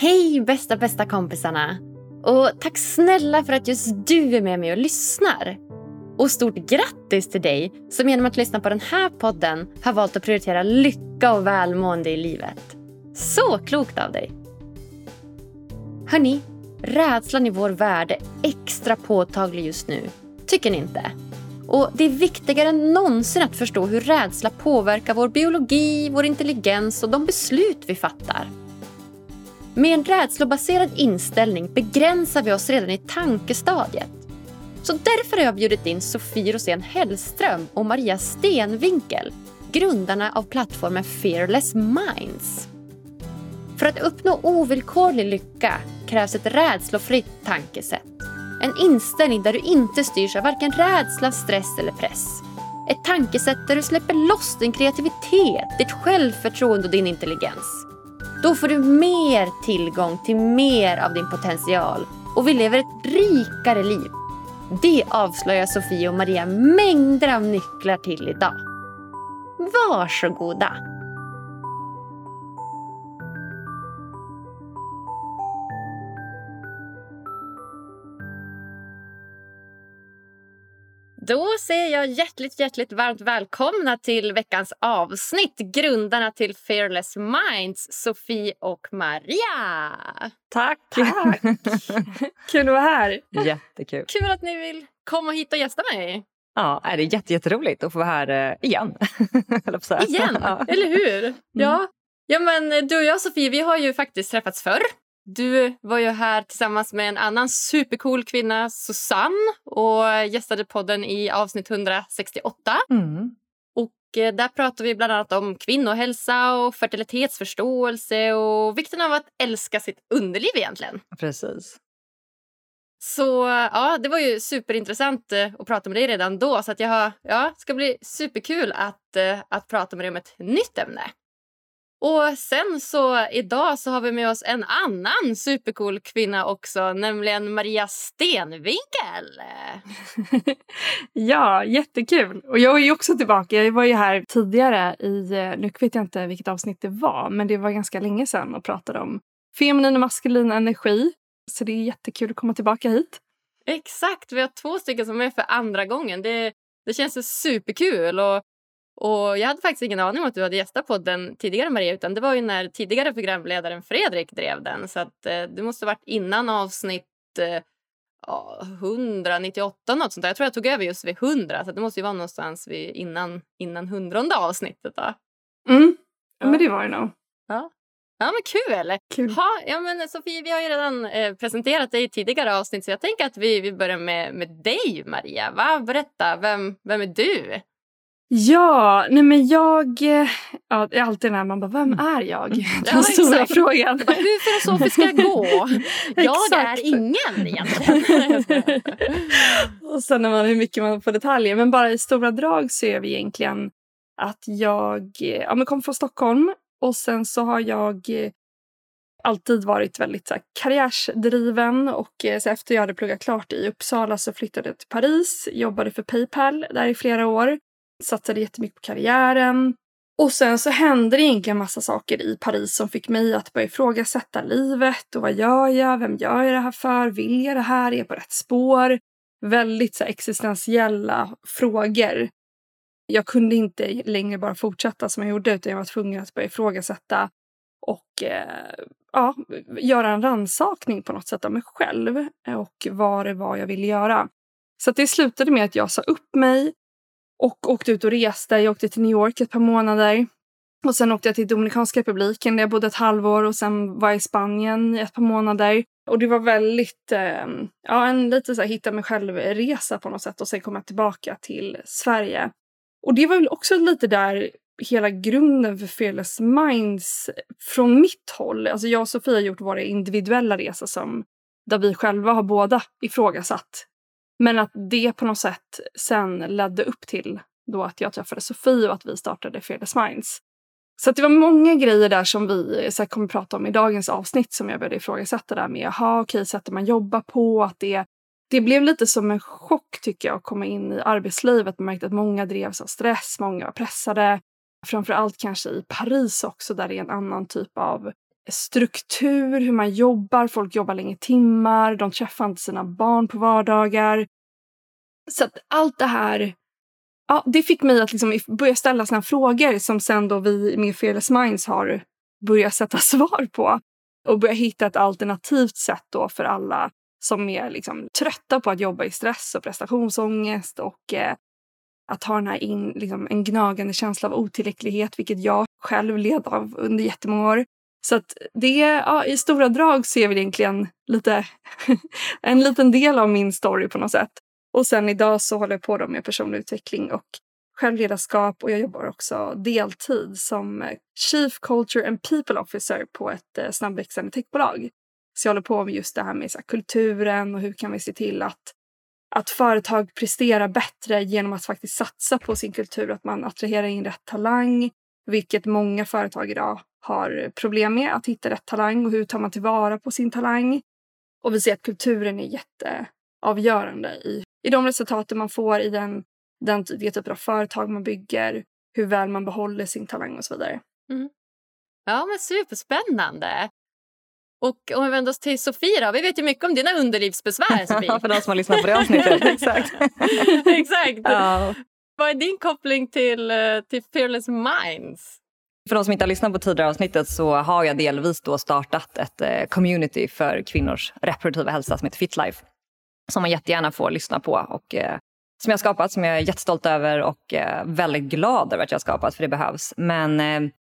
Hej bästa bästa kompisarna! Och tack snälla för att just du är med mig och lyssnar. Och stort grattis till dig som genom att lyssna på den här podden har valt att prioritera lycka och välmående i livet. Så klokt av dig! Hörni, rädslan i vår värld är extra påtaglig just nu. Tycker ni inte? Och Det är viktigare än någonsin att förstå hur rädsla påverkar vår biologi, vår intelligens och de beslut vi fattar. Med en rädslobaserad inställning begränsar vi oss redan i tankestadiet. Så därför har jag bjudit in Sofie Rosén Hellström och Maria Stenvinkel, grundarna av plattformen Fearless Minds. För att uppnå ovillkorlig lycka krävs ett rädslofritt tankesätt. En inställning där du inte styrs av varken rädsla, stress eller press. Ett tankesätt där du släpper loss din kreativitet, ditt självförtroende och din intelligens. Då får du mer tillgång till mer av din potential och vi lever ett rikare liv. Det avslöjar Sofie och Maria mängder av nycklar till idag. Varsågoda! Då säger jag hjärtligt, hjärtligt varmt välkomna till veckans avsnitt. Grundarna till Fearless Minds, Sofie och Maria. Tack! Tack. Kul att vara här. Jättekul. Kul att ni vill komma hit och gästa mig. Ja, det är jätte, jätteroligt att få vara här eh, igen. igen, ja. eller hur? Mm. Ja. ja, men du och jag Sofie, vi har ju faktiskt träffats förr. Du var ju här tillsammans med en annan supercool kvinna, Susanne och gästade podden i avsnitt 168. Mm. Och eh, där pratar vi bland annat om kvinnohälsa och fertilitetsförståelse och vikten av att älska sitt underliv egentligen. Precis. Så ja, det var ju superintressant eh, att prata med dig redan då. Så att jag har, ja, ska bli superkul att, eh, att prata med dig om ett nytt ämne. Och sen så idag så har vi med oss en annan supercool kvinna också, nämligen Maria Stenvinkel. ja, jättekul. Och jag är också tillbaka. Jag var ju här tidigare i, eh, nu vet jag inte vilket avsnitt det var, men det var ganska länge sedan och pratade om feminin och maskulin energi. Så det är jättekul att komma tillbaka hit. Exakt, vi har två stycken som är för andra gången. Det, det känns superkul. Och och jag hade faktiskt ingen aning om att du hade gästat podden tidigare Maria utan det var ju när tidigare programledaren Fredrik drev den så att eh, det måste varit innan avsnitt eh, 198 något sånt där. Jag tror jag tog över just vid 100 så det måste ju vara någonstans vid innan, innan hundrade avsnittet då. Mm, ja, men det var det nog. Ja. Ja men kul! kul. Ha, ja, men Sofie, vi har ju redan eh, presenterat dig i tidigare avsnitt så jag tänker att vi, vi börjar med, med dig Maria. Va? Berätta, vem, vem är du? Ja, nej men jag... Eh, ja, det är alltid när man bara, vem mm. är jag? Den ja, stora exakt. frågan. Hur filosofiskt ska jag gå? jag är ingen egentligen. och sen när man, hur mycket man får detaljer. Men bara i stora drag så är vi egentligen att jag ja, men kom från Stockholm och sen så har jag eh, alltid varit väldigt så här, karriärsdriven och eh, så efter jag hade pluggat klart i Uppsala så flyttade jag till Paris, jobbade för Paypal där i flera år satsade jättemycket på karriären. Och sen så hände det egentligen massa saker i Paris som fick mig att börja ifrågasätta livet och vad gör jag? Vem gör jag det här för? Vill jag det här? Är jag på rätt spår? Väldigt så existentiella frågor. Jag kunde inte längre bara fortsätta som jag gjorde utan jag var tvungen att börja ifrågasätta och eh, ja, göra en ransakning på något sätt av mig själv och vad det var jag ville göra. Så det slutade med att jag sa upp mig och åkte ut och reste. Jag åkte till New York ett par månader. Och sen åkte jag till Dominikanska republiken där jag bodde ett halvår och sen var jag i Spanien i ett par månader. Och det var väldigt, eh, ja en lite så här hitta mig själv-resa på något sätt och sen kom jag tillbaka till Sverige. Och det var väl också lite där hela grunden för Fearless Minds från mitt håll. Alltså jag och Sofia har gjort våra individuella resor som där vi själva har båda ifrågasatt men att det på något sätt sen ledde upp till då att jag träffade Sofie och att vi startade Fearless Minds. Så det var många grejer där som vi så kommer prata om i dagens avsnitt som jag började ifrågasätta där med, jaha okej, sättet man jobbar på, att det det blev lite som en chock tycker jag att komma in i arbetslivet. Man märkte att många drevs av stress, många var pressade. Framför allt kanske i Paris också där det är en annan typ av struktur, hur man jobbar. Folk jobbar längre timmar, de träffar inte sina barn på vardagar. Så att allt det här ja, det fick mig att liksom börja ställa såna frågor som sen då vi med Fearless Minds har börjat sätta svar på. Och börja hitta ett alternativt sätt då för alla som är liksom trötta på att jobba i stress och prestationsångest och eh, att ha den här in, liksom, en gnagande känsla av otillräcklighet, vilket jag själv led av under jättemånga år. Så att det, ja, i stora drag så är väl egentligen lite en liten del av min story på något sätt. Och sen idag så håller jag på med personlig utveckling och självledarskap och jag jobbar också deltid som eh, Chief Culture and People Officer på ett eh, snabbväxande techbolag. Så jag håller på med just det här med så här, kulturen och hur kan vi se till att, att företag presterar bättre genom att faktiskt satsa på sin kultur, att man attraherar in rätt talang, vilket många företag idag har problem med, att hitta rätt talang och hur tar man tillvara på sin talang. Och vi ser att kulturen är jätteavgörande i, i de resultaten man får i den, den, det typer av företag man bygger, hur väl man behåller sin talang och så vidare. Mm. Ja, men superspännande. Och om vi vänder oss till Sofie då. Vi vet ju mycket om dina underlivsbesvär Sofie. För de som har lyssnat på det avsnittet. Exakt. Exakt. Ja. Vad är din koppling till, eh, till Fearless Minds? För de som inte har lyssnat på tidigare avsnittet så har jag delvis då startat ett eh, community för kvinnors reproduktiva hälsa som heter FitLife. Som man jättegärna får lyssna på och eh, som jag har skapat, som jag är jättestolt över och eh, väldigt glad över att jag har skapat för det behövs. Men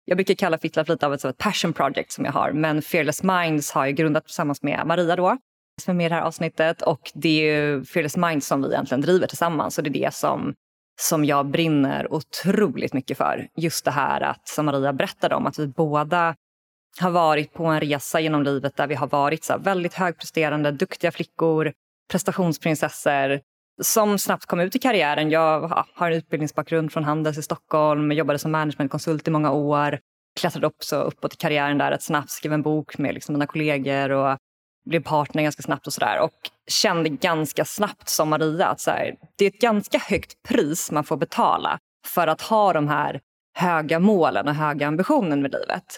jag brukar kalla FitLife lite av ett, ett passion project som jag har. Men Fearless Minds har jag grundat tillsammans med Maria då, som är med i det här avsnittet. Och det är ju Fearless Minds som vi egentligen driver tillsammans. Och det är det som, som jag brinner otroligt mycket för. Just det här att, som Maria berättade om, att vi båda har varit på en resa genom livet där vi har varit så väldigt högpresterande, duktiga flickor, prestationsprinsessor som snabbt kom ut i karriären. Jag har en utbildningsbakgrund från Handels i Stockholm, jobbade som managementkonsult i många år, klättrade också uppåt i karriären där rätt snabbt, skrev en bok med liksom mina kollegor och blev partner ganska snabbt och sådär. Och kände ganska snabbt som Maria att så här, det är ett ganska högt pris man får betala för att ha de här höga målen och höga ambitionen med livet.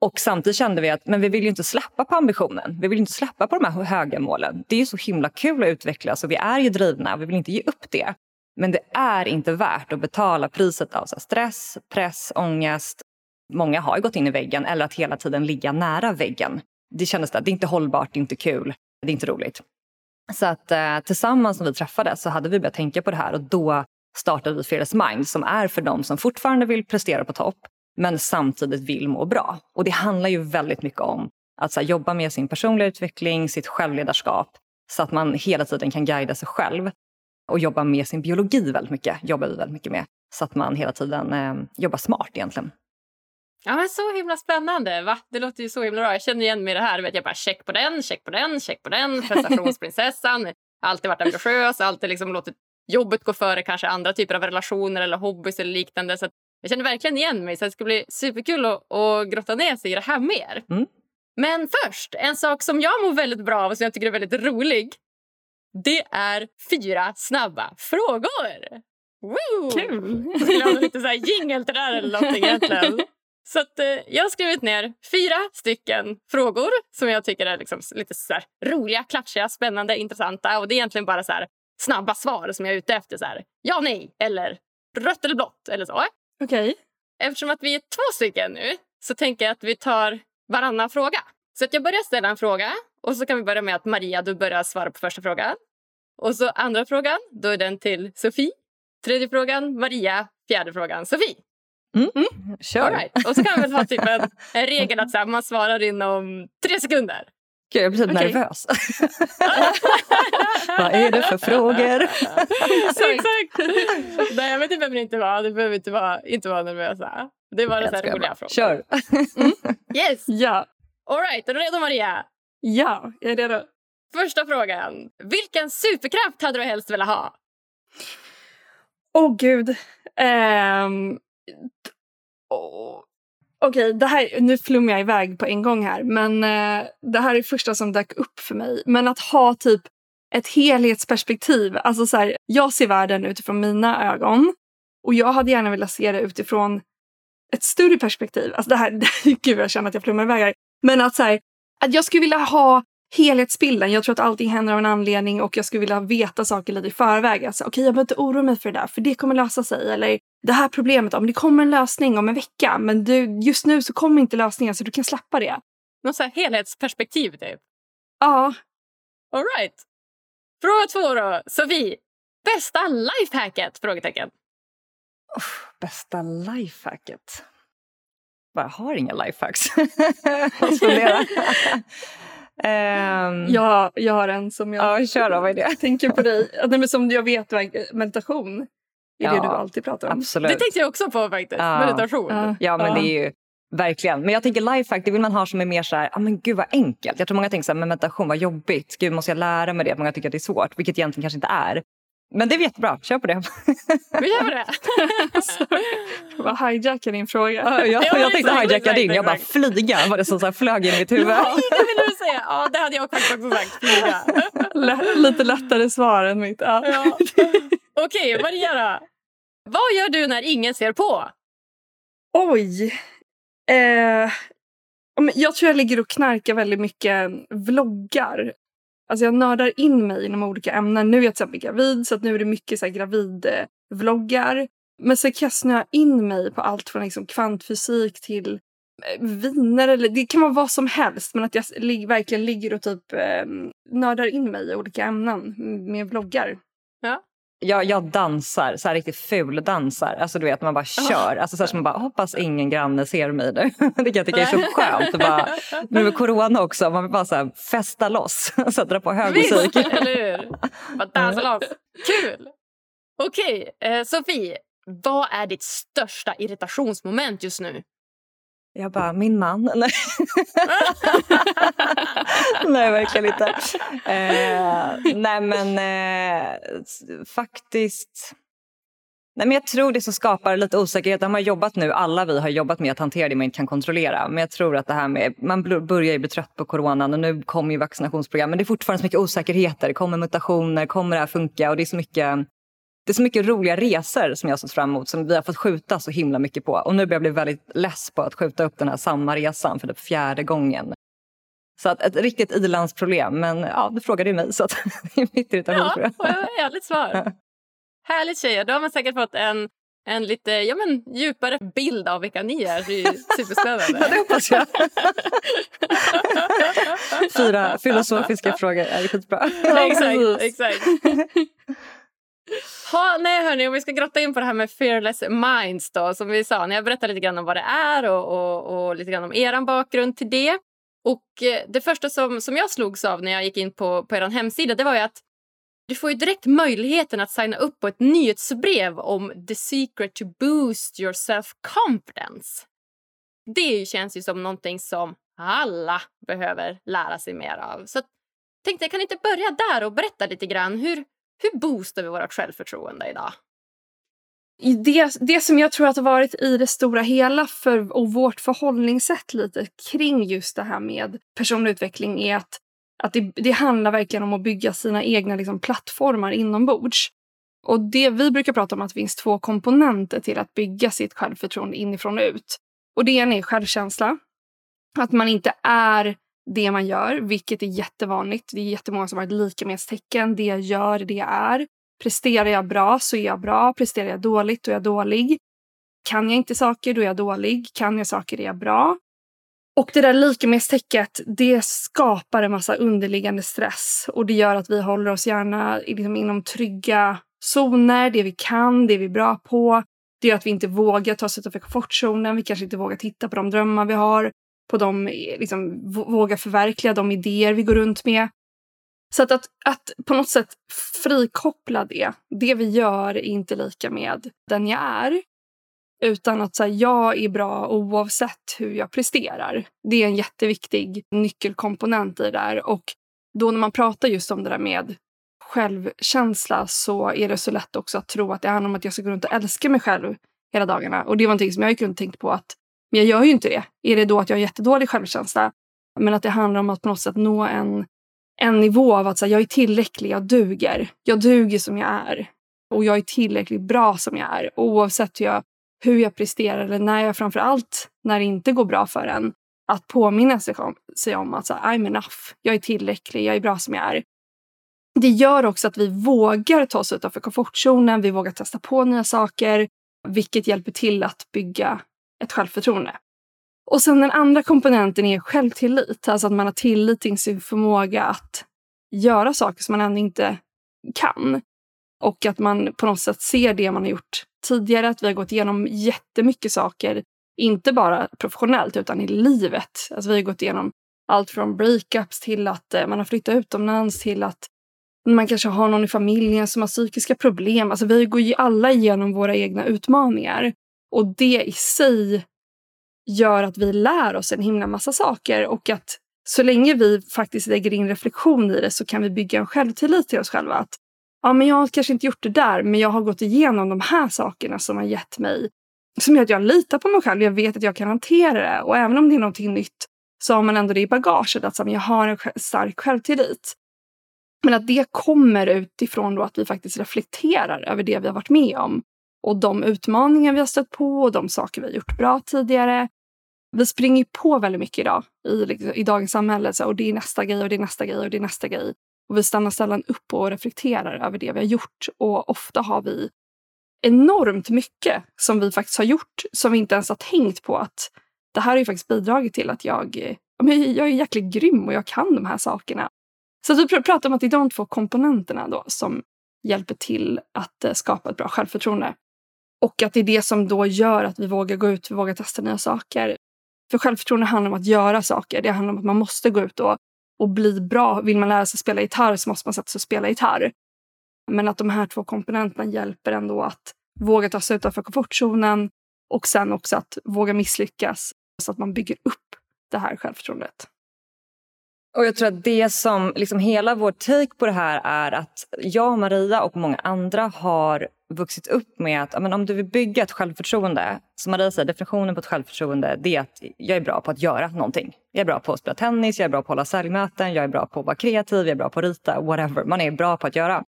Och samtidigt kände vi att men vi vill ju inte släppa på ambitionen. Vi vill inte släppa på de här höga målen. Det är ju så himla kul att utvecklas och vi är ju drivna. Vi vill inte ge upp det. Men det är inte värt att betala priset av stress, press, ångest. Många har gått in i väggen eller att hela tiden ligga nära väggen. Det kändes där, det är inte hållbart, det är inte kul, det är inte roligt. Så att eh, tillsammans när vi träffades så hade vi börjat tänka på det här och då startade vi Fearless Mind som är för dem som fortfarande vill prestera på topp men samtidigt vill må bra. Och det handlar ju väldigt mycket om att här, jobba med sin personliga utveckling, sitt självledarskap så att man hela tiden kan guida sig själv och jobba med sin biologi väldigt mycket. jobbar vi väldigt mycket med. Så att man hela tiden eh, jobbar smart egentligen. Ja, men så himla spännande. Va? Det låter ju så himla bra. Jag känner igen mig i det här. Jag bara check på den, check på den, check på den. Prestationsprinsessan. alltid varit ambitiös, alltid liksom låtit jobbet gå före kanske andra typer av relationer eller hobbys eller liknande. Så jag känner verkligen igen mig så det ska bli superkul att, att grotta ner sig i det här mer. Mm. Men först, en sak som jag mår väldigt bra av och som jag tycker är väldigt rolig. Det är fyra snabba frågor. Woo! Kul! Jag skulle ha lite så här jingle till det där eller någonting egentligen. Så att, eh, jag har skrivit ner fyra stycken frågor som jag tycker är liksom lite så roliga, klatschiga, spännande, intressanta. Och Det är egentligen bara så snabba svar som jag är ute efter. Så här, ja, nej eller rött eller blått eller så. Okej. Okay. Eftersom att vi är två stycken nu så tänker jag att vi tar varannan fråga. Så att jag börjar ställa en fråga och så kan vi börja med att Maria, du börjar svara på första frågan. Och så andra frågan, då är den till Sofie. Tredje frågan, Maria. Fjärde frågan, Sofie. Mm. Mm. Kör. All right. Och så kan vi väl ha typ en, en regel att så här, man svarar inom tre sekunder. Gud, jag blir typ okay. nervös. Vad är det för frågor? Exakt. Nej, men det behöver inte vara. Det behöver inte vara, inte vara nervösa. Det var så här roliga frågor. Kör. Mm. Yes. Ja. All right. Är du redo, Maria? Ja, jag är redo. Första frågan. Vilken superkraft hade du helst velat ha? Åh, oh, gud. Um, oh. Okej, okay, nu flummar jag iväg på en gång här, men eh, det här är första som dök upp för mig. Men att ha typ ett helhetsperspektiv. Alltså så här, jag ser världen utifrån mina ögon och jag hade gärna velat se det utifrån ett större perspektiv. Alltså det här, gud jag känner att jag flummar iväg här. Men att, så här, att jag skulle vilja ha helhetsbilden. Jag tror att allting händer av en anledning och jag skulle vilja veta saker lite i förväg. Alltså, Okej, okay, jag behöver inte oroa mig för det där, för det kommer lösa sig. Eller det här problemet, om det kommer en lösning om en vecka, men du, just nu så kommer inte lösningen så du kan släppa det. Något så här helhetsperspektiv typ? Ja. All right. Fråga två då. Sofie, bästa lifehacket? Frågetecken. Oh, bästa lifehacket? Jag har inga lifehacks. Um, jag, jag har en som jag ja, kör då, vad är det? tänker på dig. Nej, men som jag vet, meditation är ja, det du alltid pratar om. Absolut. Det tänkte jag också på faktiskt. Ja. Meditation. Ja, ja men det är ju Verkligen. Men jag tänker lifehack, det vill man ha som är mer så här, ah, men gud vad enkelt. Jag tror många tänker så här, men meditation, vad jobbigt. Gud, måste jag lära mig det? Många tycker att det är svårt, vilket egentligen kanske inte är. Men det är jättebra, kör på det. Vi gör det. Vad hijackar din fråga. Ja, jag, ja, jag tänkte hijacka din, jag bara flyga var det som så här, flög in i mitt huvud. Ja, det vill du säga. Ja, det hade jag faktiskt också sagt, flyga. Lite lättare svar än mitt. Ja. Ja. Okej, okay, Maria då. Vad gör du när ingen ser på? Oj. Eh, jag tror jag ligger och knarkar väldigt mycket vloggar. Alltså jag nördar in mig inom olika ämnen. Nu är jag till exempel gravid så att nu är det mycket så här gravidvloggar. Men sen kan jag snöa in mig på allt från liksom kvantfysik till eh, viner. Eller, det kan vara vad som helst. Men att jag verkligen ligger och typ eh, nördar in mig i olika ämnen med vloggar. Ja. Jag, jag dansar, så här riktigt ful dansar. Alltså du vet man bara kör. Alltså så här, så man bara hoppas ingen granne ser mig nu. Det kan jag tycka är så skönt. Bara, nu med corona också, man vill bara så här, festa loss. Så dra på hög musik. eller hur? Bara dansa loss. Kul! Okej, eh, Sofie. Vad är ditt största irritationsmoment just nu? Jag bara, min man? Nej, nej verkligen inte. Eh, nej, men eh, faktiskt... Nej, men jag tror det som skapar lite osäkerhet, de har jobbat nu, alla vi har jobbat med att hantera det man inte kan kontrollera. Men jag tror att det här med, man börjar ju bli trött på coronan och nu kommer ju vaccinationsprogram. Men det är fortfarande så mycket osäkerheter. Kommer mutationer, kommer det här funka? Och det är så mycket det är så mycket roliga resor som jag har sett fram emot som vi har fått skjuta så himla mycket på. Och nu börjar jag bli väldigt less på att skjuta upp den här samma resan för typ fjärde gången. Så att ett riktigt ilandsproblem. Men ja, du frågade ju mig så att det är mitt irritationsproblem. Ja, härligt svar. Härligt tjejer. Då har man säkert fått en, en lite ja, men, djupare bild av vilka ni är. Det är superspännande. ja, det hoppas jag. Fyra filosofiska frågor är skitbra. Ja, exakt. exakt. Ha, nej hörni, om vi ska grotta in på det här med fearless minds då, som vi sa, när jag berättade lite grann om vad det är och, och, och lite grann om er bakgrund till det. Och eh, det första som, som jag slogs av när jag gick in på, på er hemsida, det var ju att du får ju direkt möjligheten att signa upp på ett nyhetsbrev om the secret to boost your self-confidence. Det känns ju som någonting som alla behöver lära sig mer av. Så tänkte jag kan inte börja där och berätta lite grann hur, hur boostar vi vårt självförtroende idag? Det, det som jag tror att har varit i det stora hela för, och vårt förhållningssätt lite kring just det här med personlig utveckling är att, att det, det handlar verkligen om att bygga sina egna liksom, plattformar inombords. Och det, vi brukar prata om att det finns två komponenter till att bygga sitt självförtroende inifrån och ut. Och det ena är självkänsla. Att man inte är det man gör, vilket är jättevanligt. Det är jättemånga som har ett likamedstecken. Det jag gör, det jag är. Presterar jag bra så är jag bra. Presterar jag dåligt då är jag dålig. Kan jag inte saker då är jag dålig. Kan jag saker är jag bra. Och det där likamedstecket, det skapar en massa underliggande stress. Och det gör att vi håller oss gärna liksom inom trygga zoner, det vi kan, det vi är bra på. Det gör att vi inte vågar ta oss utanför komfortzonen. Vi kanske inte vågar titta på de drömmar vi har på dem, liksom, våga förverkliga de idéer vi går runt med. Så att, att, att på något sätt frikoppla det, det vi gör är inte lika med den jag är. Utan att så här, jag är bra oavsett hur jag presterar. Det är en jätteviktig nyckelkomponent i det där. Och då när man pratar just om det där med självkänsla så är det så lätt också att tro att det handlar om att jag ska gå runt och älska mig själv hela dagarna. Och det var någonting som jag gick runt och tänkte på att men jag gör ju inte det. Är det då att jag har jättedålig självkänsla? Men att det handlar om att på något sätt nå en, en nivå av att så här, jag är tillräcklig, jag duger. Jag duger som jag är. Och jag är tillräckligt bra som jag är. Oavsett hur jag, hur jag presterar eller när jag framför allt när det inte går bra för en. att påminna sig om, sig om att så här, I'm enough, jag är tillräcklig, jag är bra som jag är. Det gör också att vi vågar ta oss utanför komfortzonen, vi vågar testa på nya saker, vilket hjälper till att bygga ett självförtroende. Och sen den andra komponenten är självtillit, alltså att man har tillit till sin förmåga att göra saker som man ännu inte kan. Och att man på något sätt ser det man har gjort tidigare, att vi har gått igenom jättemycket saker, inte bara professionellt utan i livet. Alltså vi har gått igenom allt från breakups till att eh, man har flyttat utomlands till att man kanske har någon i familjen som har psykiska problem. Alltså vi går ju alla igenom våra egna utmaningar. Och det i sig gör att vi lär oss en himla massa saker och att så länge vi faktiskt lägger in reflektion i det så kan vi bygga en självtillit till oss själva. Att ja, men jag har kanske inte gjort det där, men jag har gått igenom de här sakerna som har gett mig, som gör att jag litar på mig själv. Jag vet att jag kan hantera det och även om det är någonting nytt så har man ändå det i bagaget att jag har en stark självtillit. Men att det kommer utifrån då att vi faktiskt reflekterar över det vi har varit med om och de utmaningar vi har stött på och de saker vi har gjort bra tidigare. Vi springer på väldigt mycket idag i, liksom, i dagens samhälle så, och det är nästa grej och det är nästa grej och det är nästa grej. Och vi stannar sällan upp och reflekterar över det vi har gjort och ofta har vi enormt mycket som vi faktiskt har gjort som vi inte ens har tänkt på att det här har ju faktiskt bidragit till att jag, jag är jäkligt grym och jag kan de här sakerna. Så vi pratar om att det är de två komponenterna då som hjälper till att eh, skapa ett bra självförtroende. Och att det är det som då gör att vi vågar gå ut, vi vågar testa nya saker. För självförtroende handlar om att göra saker. Det handlar om att man måste gå ut och, och bli bra. Vill man lära sig spela gitarr så måste man sätta sig och spela gitarr. Men att de här två komponenterna hjälper ändå att våga ta sig utanför komfortzonen och sen också att våga misslyckas så att man bygger upp det här självförtroendet. Och jag tror att det som liksom hela vår take på det här är att jag, Maria och många andra har vuxit upp med att men om du vill bygga ett självförtroende, som Maria säger, definitionen på ett självförtroende det är att jag är bra på att göra någonting. Jag är bra på att spela tennis, jag är bra på att hålla säljmöten, jag är bra på att vara kreativ, jag är bra på att rita, whatever. Man är bra på att göra.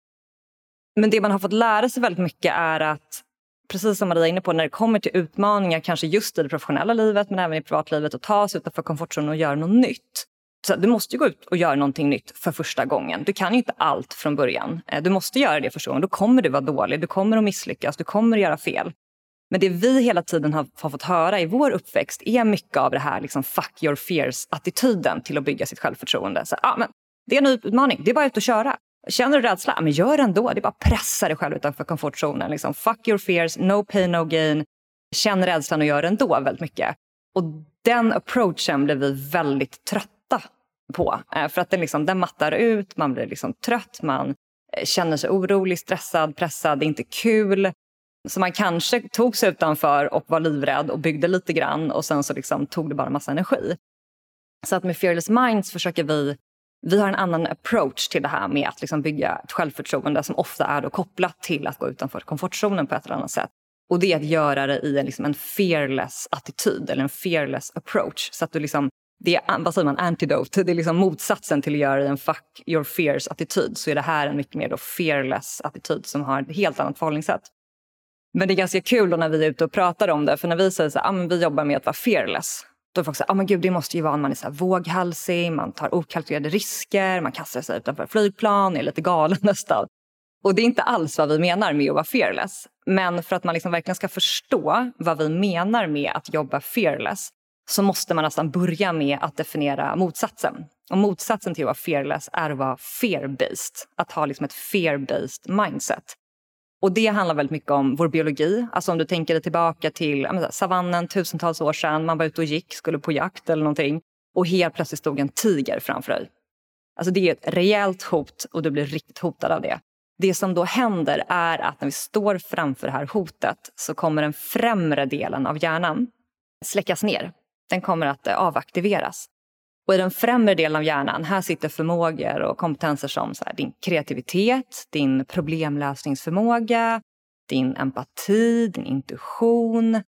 Men det man har fått lära sig väldigt mycket är att precis som Maria är inne på, när det kommer till utmaningar, kanske just i det professionella livet men även i privatlivet, att ta sig utanför komfortzonen och göra något nytt så du måste gå ut och göra någonting nytt för första gången. Du kan inte allt från början. Eh, du måste göra det första gången. Då kommer du vara dålig, du kommer att misslyckas, du kommer att göra fel. Men det vi hela tiden har, har fått höra i vår uppväxt är mycket av det här liksom, fuck your fears-attityden till att bygga sitt självförtroende. Så, ah, men, det är en utmaning, det är bara ut och köra. Känner du rädsla? Men gör det ändå. Det är bara att pressa dig själv utanför komfortzonen. Liksom, fuck your fears, no pain, no gain. Känn rädslan och gör det ändå väldigt mycket. Och den approachen blev vi väldigt trötta på. Eh, för att den, liksom, den mattar ut, man blir liksom trött, man eh, känner sig orolig, stressad, pressad, det är inte kul. Så man kanske tog sig utanför och var livrädd och byggde lite grann och sen så liksom tog det bara massa energi. Så att med Fearless Minds försöker vi vi har en annan approach till det här med att liksom bygga ett självförtroende som ofta är då kopplat till att gå utanför komfortzonen på ett eller annat sätt. Och det är att göra det i en, liksom en fearless attityd eller en fearless approach. Så att du liksom det är vad säger man, antidote, det är liksom motsatsen till att göra en fuck your fears-attityd. Så är det här en mycket mer då fearless-attityd som har ett helt annat förhållningssätt. Men det är ganska kul då när vi är ute och pratar om det, för när vi säger att ah, vi jobbar med att vara fearless, då är folk så ah, men gud, det måste ju vara när man är så här våghalsig, man tar okalkylerade risker, man kastar sig utanför flygplan, är lite galen nästan. Och det är inte alls vad vi menar med att vara fearless. Men för att man liksom verkligen ska förstå vad vi menar med att jobba fearless så måste man nästan börja med att definiera motsatsen. Och motsatsen till att vara fearless är att vara fear-based. Att ha liksom ett fear-based mindset. Och det handlar väldigt mycket om vår biologi. Alltså om du tänker dig tillbaka till menar, savannen tusentals år sedan. Man var ute och gick, skulle på jakt eller någonting. Och helt plötsligt stod en tiger framför dig. Alltså det är ett rejält hot och du blir riktigt hotad av det. Det som då händer är att när vi står framför det här hotet så kommer den främre delen av hjärnan släckas ner den kommer att eh, avaktiveras. Och I den främre delen av hjärnan här sitter förmågor och kompetenser som så här, din kreativitet, din problemlösningsförmåga, din empati, din intuition,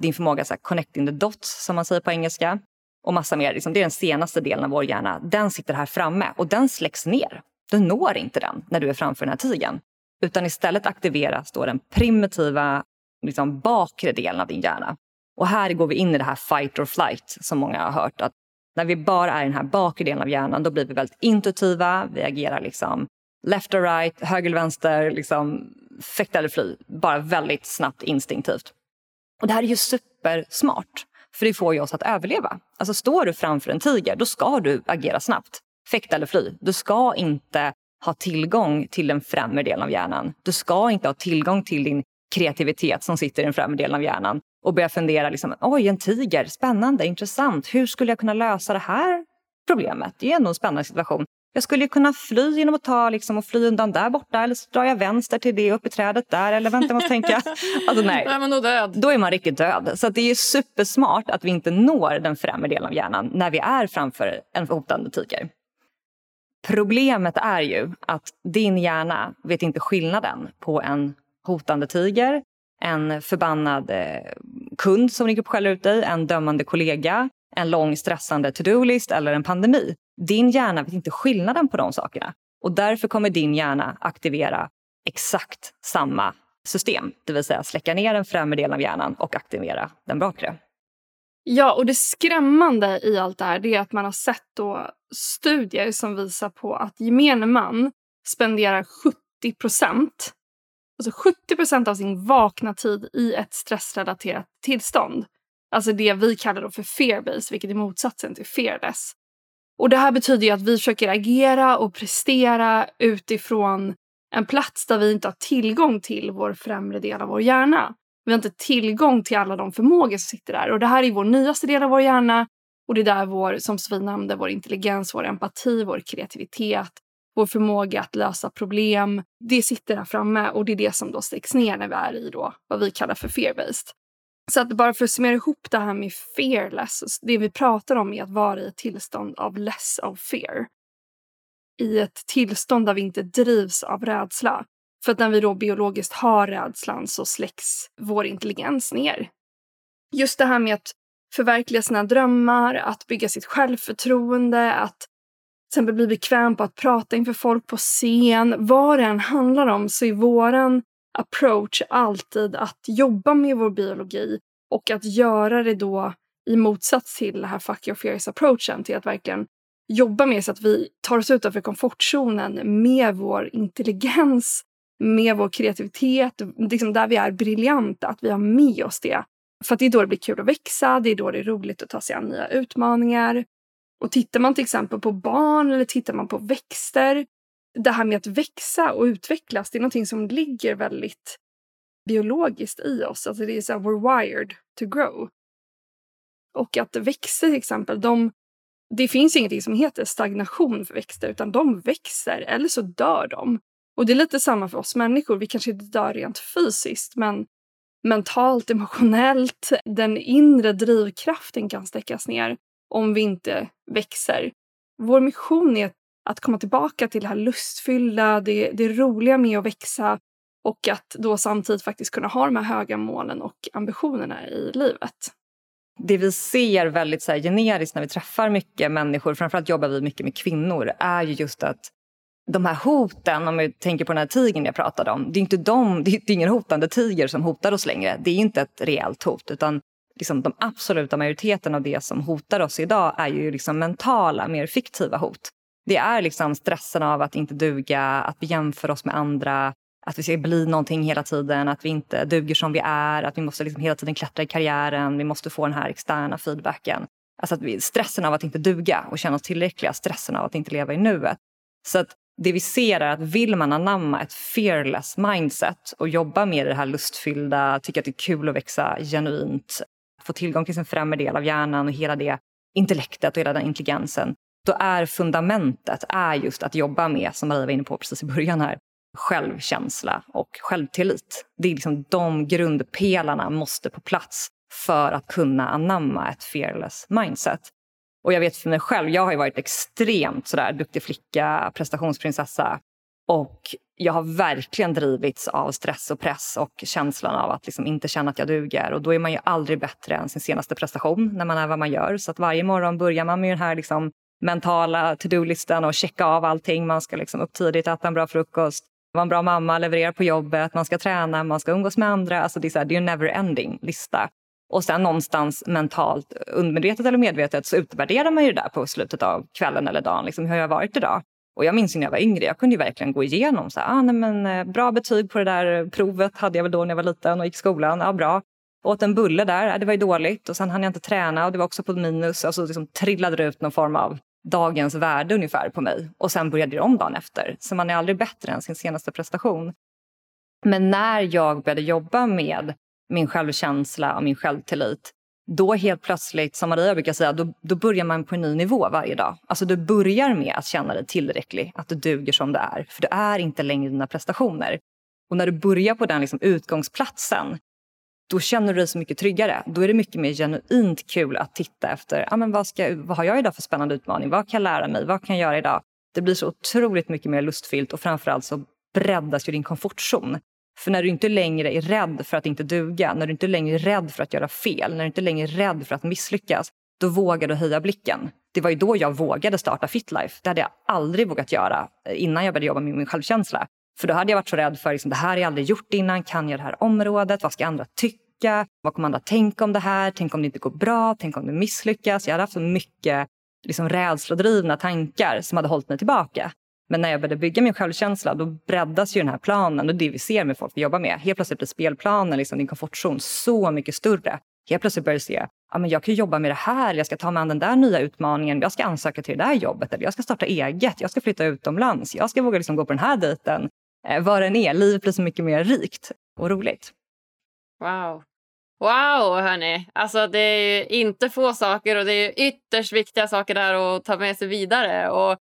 din förmåga att connect in the dots, som man säger på engelska. Och massa mer. Liksom, det är den senaste delen av vår hjärna. Den sitter här framme och den släcks ner. Du når inte den när du är framför den här tigern. Utan istället aktiveras då den primitiva liksom, bakre delen av din hjärna och här går vi in i det här fight or flight som många har hört. Att när vi bara är i den här bakre delen av hjärnan då blir vi väldigt intuitiva. Vi agerar liksom left or right, höger eller vänster, liksom fäkta eller fly. Bara väldigt snabbt instinktivt. Och det här är ju supersmart. För det får ju oss att överleva. Alltså står du framför en tiger, då ska du agera snabbt. Fäkta eller fly. Du ska inte ha tillgång till den främre delen av hjärnan. Du ska inte ha tillgång till din kreativitet som sitter i den främre delen av hjärnan och börja fundera, liksom, oj en tiger, spännande, intressant. Hur skulle jag kunna lösa det här problemet? Det är ändå en spännande situation. Jag skulle kunna fly genom att ta liksom, och fly undan där borta eller så drar jag vänster till det upp i trädet där eller vänta, jag måste tänka. Alltså, nej. Då är man nog död. Då är man riktigt död. Så det är supersmart att vi inte når den främre delen av hjärnan när vi är framför en hotande tiger. Problemet är ju att din hjärna vet inte skillnaden på en hotande tiger, en förbannad eh, kund som ringer upp och skäller ut dig, en dömande kollega, en lång stressande to-do-list eller en pandemi. Din hjärna vet inte skillnaden på de sakerna. Och därför kommer din hjärna aktivera exakt samma system. Det vill säga släcka ner den främre delen av hjärnan och aktivera den bakre. Ja, och det skrämmande i allt det här är att man har sett då studier som visar på att gemene man spenderar 70 procent alltså 70 procent av sin vakna tid i ett stressrelaterat tillstånd. Alltså det vi kallar då för fear-based, vilket är motsatsen till fearless. Och det här betyder ju att vi försöker agera och prestera utifrån en plats där vi inte har tillgång till vår främre del av vår hjärna. Vi har inte tillgång till alla de förmågor som sitter där. Och det här är vår nyaste del av vår hjärna. Och det är där vår, som Sofie nämnde, vår intelligens, vår empati, vår kreativitet, vår förmåga att lösa problem. Det sitter här framme och det är det som då sticks ner när vi är i då vad vi kallar för fear-based. Så att bara för att summera ihop det här med fearless. Det vi pratar om är att vara i ett tillstånd av less of fear. I ett tillstånd där vi inte drivs av rädsla. För att när vi då biologiskt har rädslan så släcks vår intelligens ner. Just det här med att förverkliga sina drömmar, att bygga sitt självförtroende, att exempel bli bekväm på att prata inför folk på scen. Vad det än handlar om så är våran approach alltid att jobba med vår biologi och att göra det då i motsats till det här fuck your fears approachen till att verkligen jobba med så att vi tar oss utanför komfortzonen med vår intelligens, med vår kreativitet, liksom där vi är briljanta, att vi har med oss det. För att det är då det blir kul att växa, det är då det är roligt att ta sig an nya utmaningar. Och tittar man till exempel på barn eller tittar man på växter det här med att växa och utvecklas, det är någonting som ligger väldigt biologiskt i oss. Alltså det är så här, we're wired to grow. Och att växter till exempel, de, det finns ingenting som heter stagnation för växter utan de växer eller så dör de. Och det är lite samma för oss människor. Vi kanske inte dör rent fysiskt men mentalt, emotionellt, den inre drivkraften kan stäckas ner om vi inte växer. Vår mission är att komma tillbaka till det här lustfyllda, det, det roliga med att växa och att då samtidigt faktiskt kunna ha de här höga målen och ambitionerna i livet. Det vi ser väldigt så här, generiskt när vi träffar mycket människor, framförallt jobbar vi mycket med kvinnor, är ju just att de här hoten, om vi tänker på den här tigern jag pratade om, det är inte de, det är ingen hotande tiger som hotar oss längre. Det är inte ett reellt hot, utan liksom de absoluta majoriteten av det som hotar oss idag är ju liksom mentala, mer fiktiva hot. Det är liksom stressen av att inte duga, att vi jämför oss med andra, att vi ska bli någonting hela tiden, att vi inte duger som vi är, att vi måste liksom hela tiden klättra i karriären, vi måste få den här externa feedbacken. Alltså att vi, stressen av att inte duga och känna oss tillräckliga, stressen av att inte leva i nuet. Så att det vi ser är att vill man anamma ett fearless mindset och jobba med det här lustfyllda, tycka att det är kul att växa genuint, få tillgång till sin främre del av hjärnan och hela det intellektet och hela den intelligensen, då är fundamentet är just att jobba med, som Maria var inne på precis i början här, självkänsla och självtillit. Det är liksom de grundpelarna måste på plats för att kunna anamma ett fearless mindset. Och jag vet för mig själv, jag har ju varit extremt sådär duktig flicka, prestationsprinsessa. Och jag har verkligen drivits av stress och press och känslan av att liksom inte känna att jag duger. Och då är man ju aldrig bättre än sin senaste prestation när man är vad man gör. Så att varje morgon börjar man med den här liksom mentala to-do-listan och checka av allting. Man ska liksom upp tidigt, äta en bra frukost, vara en bra mamma, leverera på jobbet, man ska träna, man ska umgås med andra. Alltså det är, här, det är en never ending lista. Och sen någonstans mentalt, undermedvetet eller medvetet, så utvärderar man ju det där på slutet av kvällen eller dagen. Liksom, hur har jag varit idag? Och jag minns när jag var yngre, jag kunde ju verkligen gå igenom så här, ah, nej, men, eh, bra betyg på det där provet hade jag väl då när jag var liten och gick i skolan. Ja, bra. Åt en bulle där, äh, det var ju dåligt. Och sen hann jag inte träna och det var också på minus. Alltså liksom trillade det ut någon form av dagens värde ungefär på mig. Och sen började det om dagen efter. Så man är aldrig bättre än sin senaste prestation. Men när jag började jobba med min självkänsla och min självtillit då helt plötsligt, som Maria brukar säga, då, då börjar man på en ny nivå varje dag. Alltså du börjar med att känna dig tillräcklig, att du duger som du är. För du är inte längre dina prestationer. Och när du börjar på den liksom utgångsplatsen, då känner du dig så mycket tryggare. Då är det mycket mer genuint kul att titta efter, ah, men vad, ska, vad har jag idag för spännande utmaning? Vad kan jag lära mig? Vad kan jag göra idag? Det blir så otroligt mycket mer lustfyllt och framförallt så breddas ju din komfortzon. För när du inte längre är rädd för att inte duga, när du inte längre är rädd för att göra fel, när du inte längre är rädd för att misslyckas, då vågar du höja blicken. Det var ju då jag vågade starta Fitlife. Det hade jag aldrig vågat göra eh, innan jag började jobba med min självkänsla. För då hade jag varit så rädd för liksom, det här har jag aldrig gjort innan, kan jag det här området, vad ska andra tycka, vad kommer andra tänka om det här, tänk om det inte går bra, tänk om det misslyckas. Jag hade haft så mycket liksom, rädslodrivna tankar som hade hållit mig tillbaka. Men när jag började bygga min självkänsla då breddas ju den här planen och det vi ser med folk vi jobbar med. Helt plötsligt blir spelplanen, liksom din komfortzon, så mycket större. Helt plötsligt börjar du se ja, men jag kan jobba med det här, jag ska ta mig an den där nya utmaningen, jag ska ansöka till det där jobbet, eller jag ska starta eget, jag ska flytta utomlands, jag ska våga liksom gå på den här dejten. Eh, vad den är, livet blir så mycket mer rikt och roligt. Wow. Wow, hörni. Alltså, det är ju inte få saker och det är ytterst viktiga saker där att ta med sig vidare. Och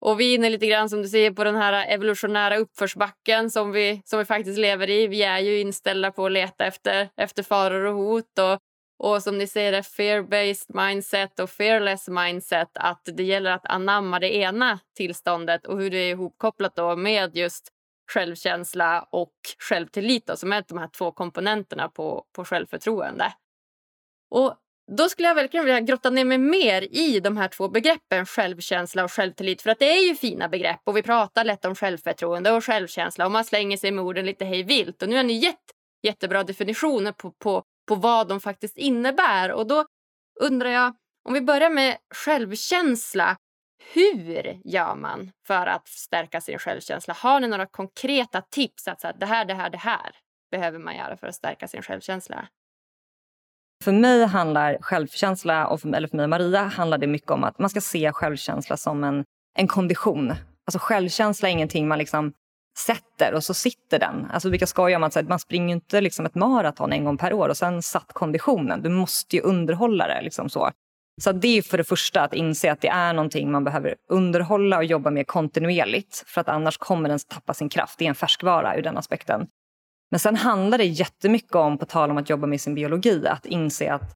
och vi är inne lite grann som du säger på den här evolutionära uppförsbacken som vi, som vi faktiskt lever i. Vi är ju inställda på att leta efter, efter faror och hot. Och, och som ni säger, fear-based mindset och fearless mindset. Att det gäller att anamma det ena tillståndet och hur det är ihopkopplat då med just självkänsla och självtillit då, som är de här två komponenterna på, på självförtroende. Och då skulle jag verkligen vilja grotta ner mig mer i de här två begreppen självkänsla och självtillit. För att det är ju fina begrepp och vi pratar lätt om självförtroende och självkänsla och man slänger sig med orden lite hej vilt. Och nu har ni gett jättebra definitioner på, på, på vad de faktiskt innebär. Och då undrar jag, om vi börjar med självkänsla. Hur gör man för att stärka sin självkänsla? Har ni några konkreta tips? Att så det här, det här, det här behöver man göra för att stärka sin självkänsla? För mig handlar självkänsla, och för, eller för mig och Maria, handlar det mycket om att man ska se självkänsla som en, en kondition. Alltså självkänsla är ingenting man liksom sätter och så sitter den. Alltså vi skoja om att man springer inte liksom ett maraton en gång per år och sen satt konditionen. Du måste ju underhålla det. Liksom så. Så det är för det första att inse att det är någonting man behöver underhålla och jobba med kontinuerligt. För att annars kommer den tappa sin kraft. Det är en färskvara ur den aspekten. Men sen handlar det jättemycket om, på tal om att jobba med sin biologi, att inse att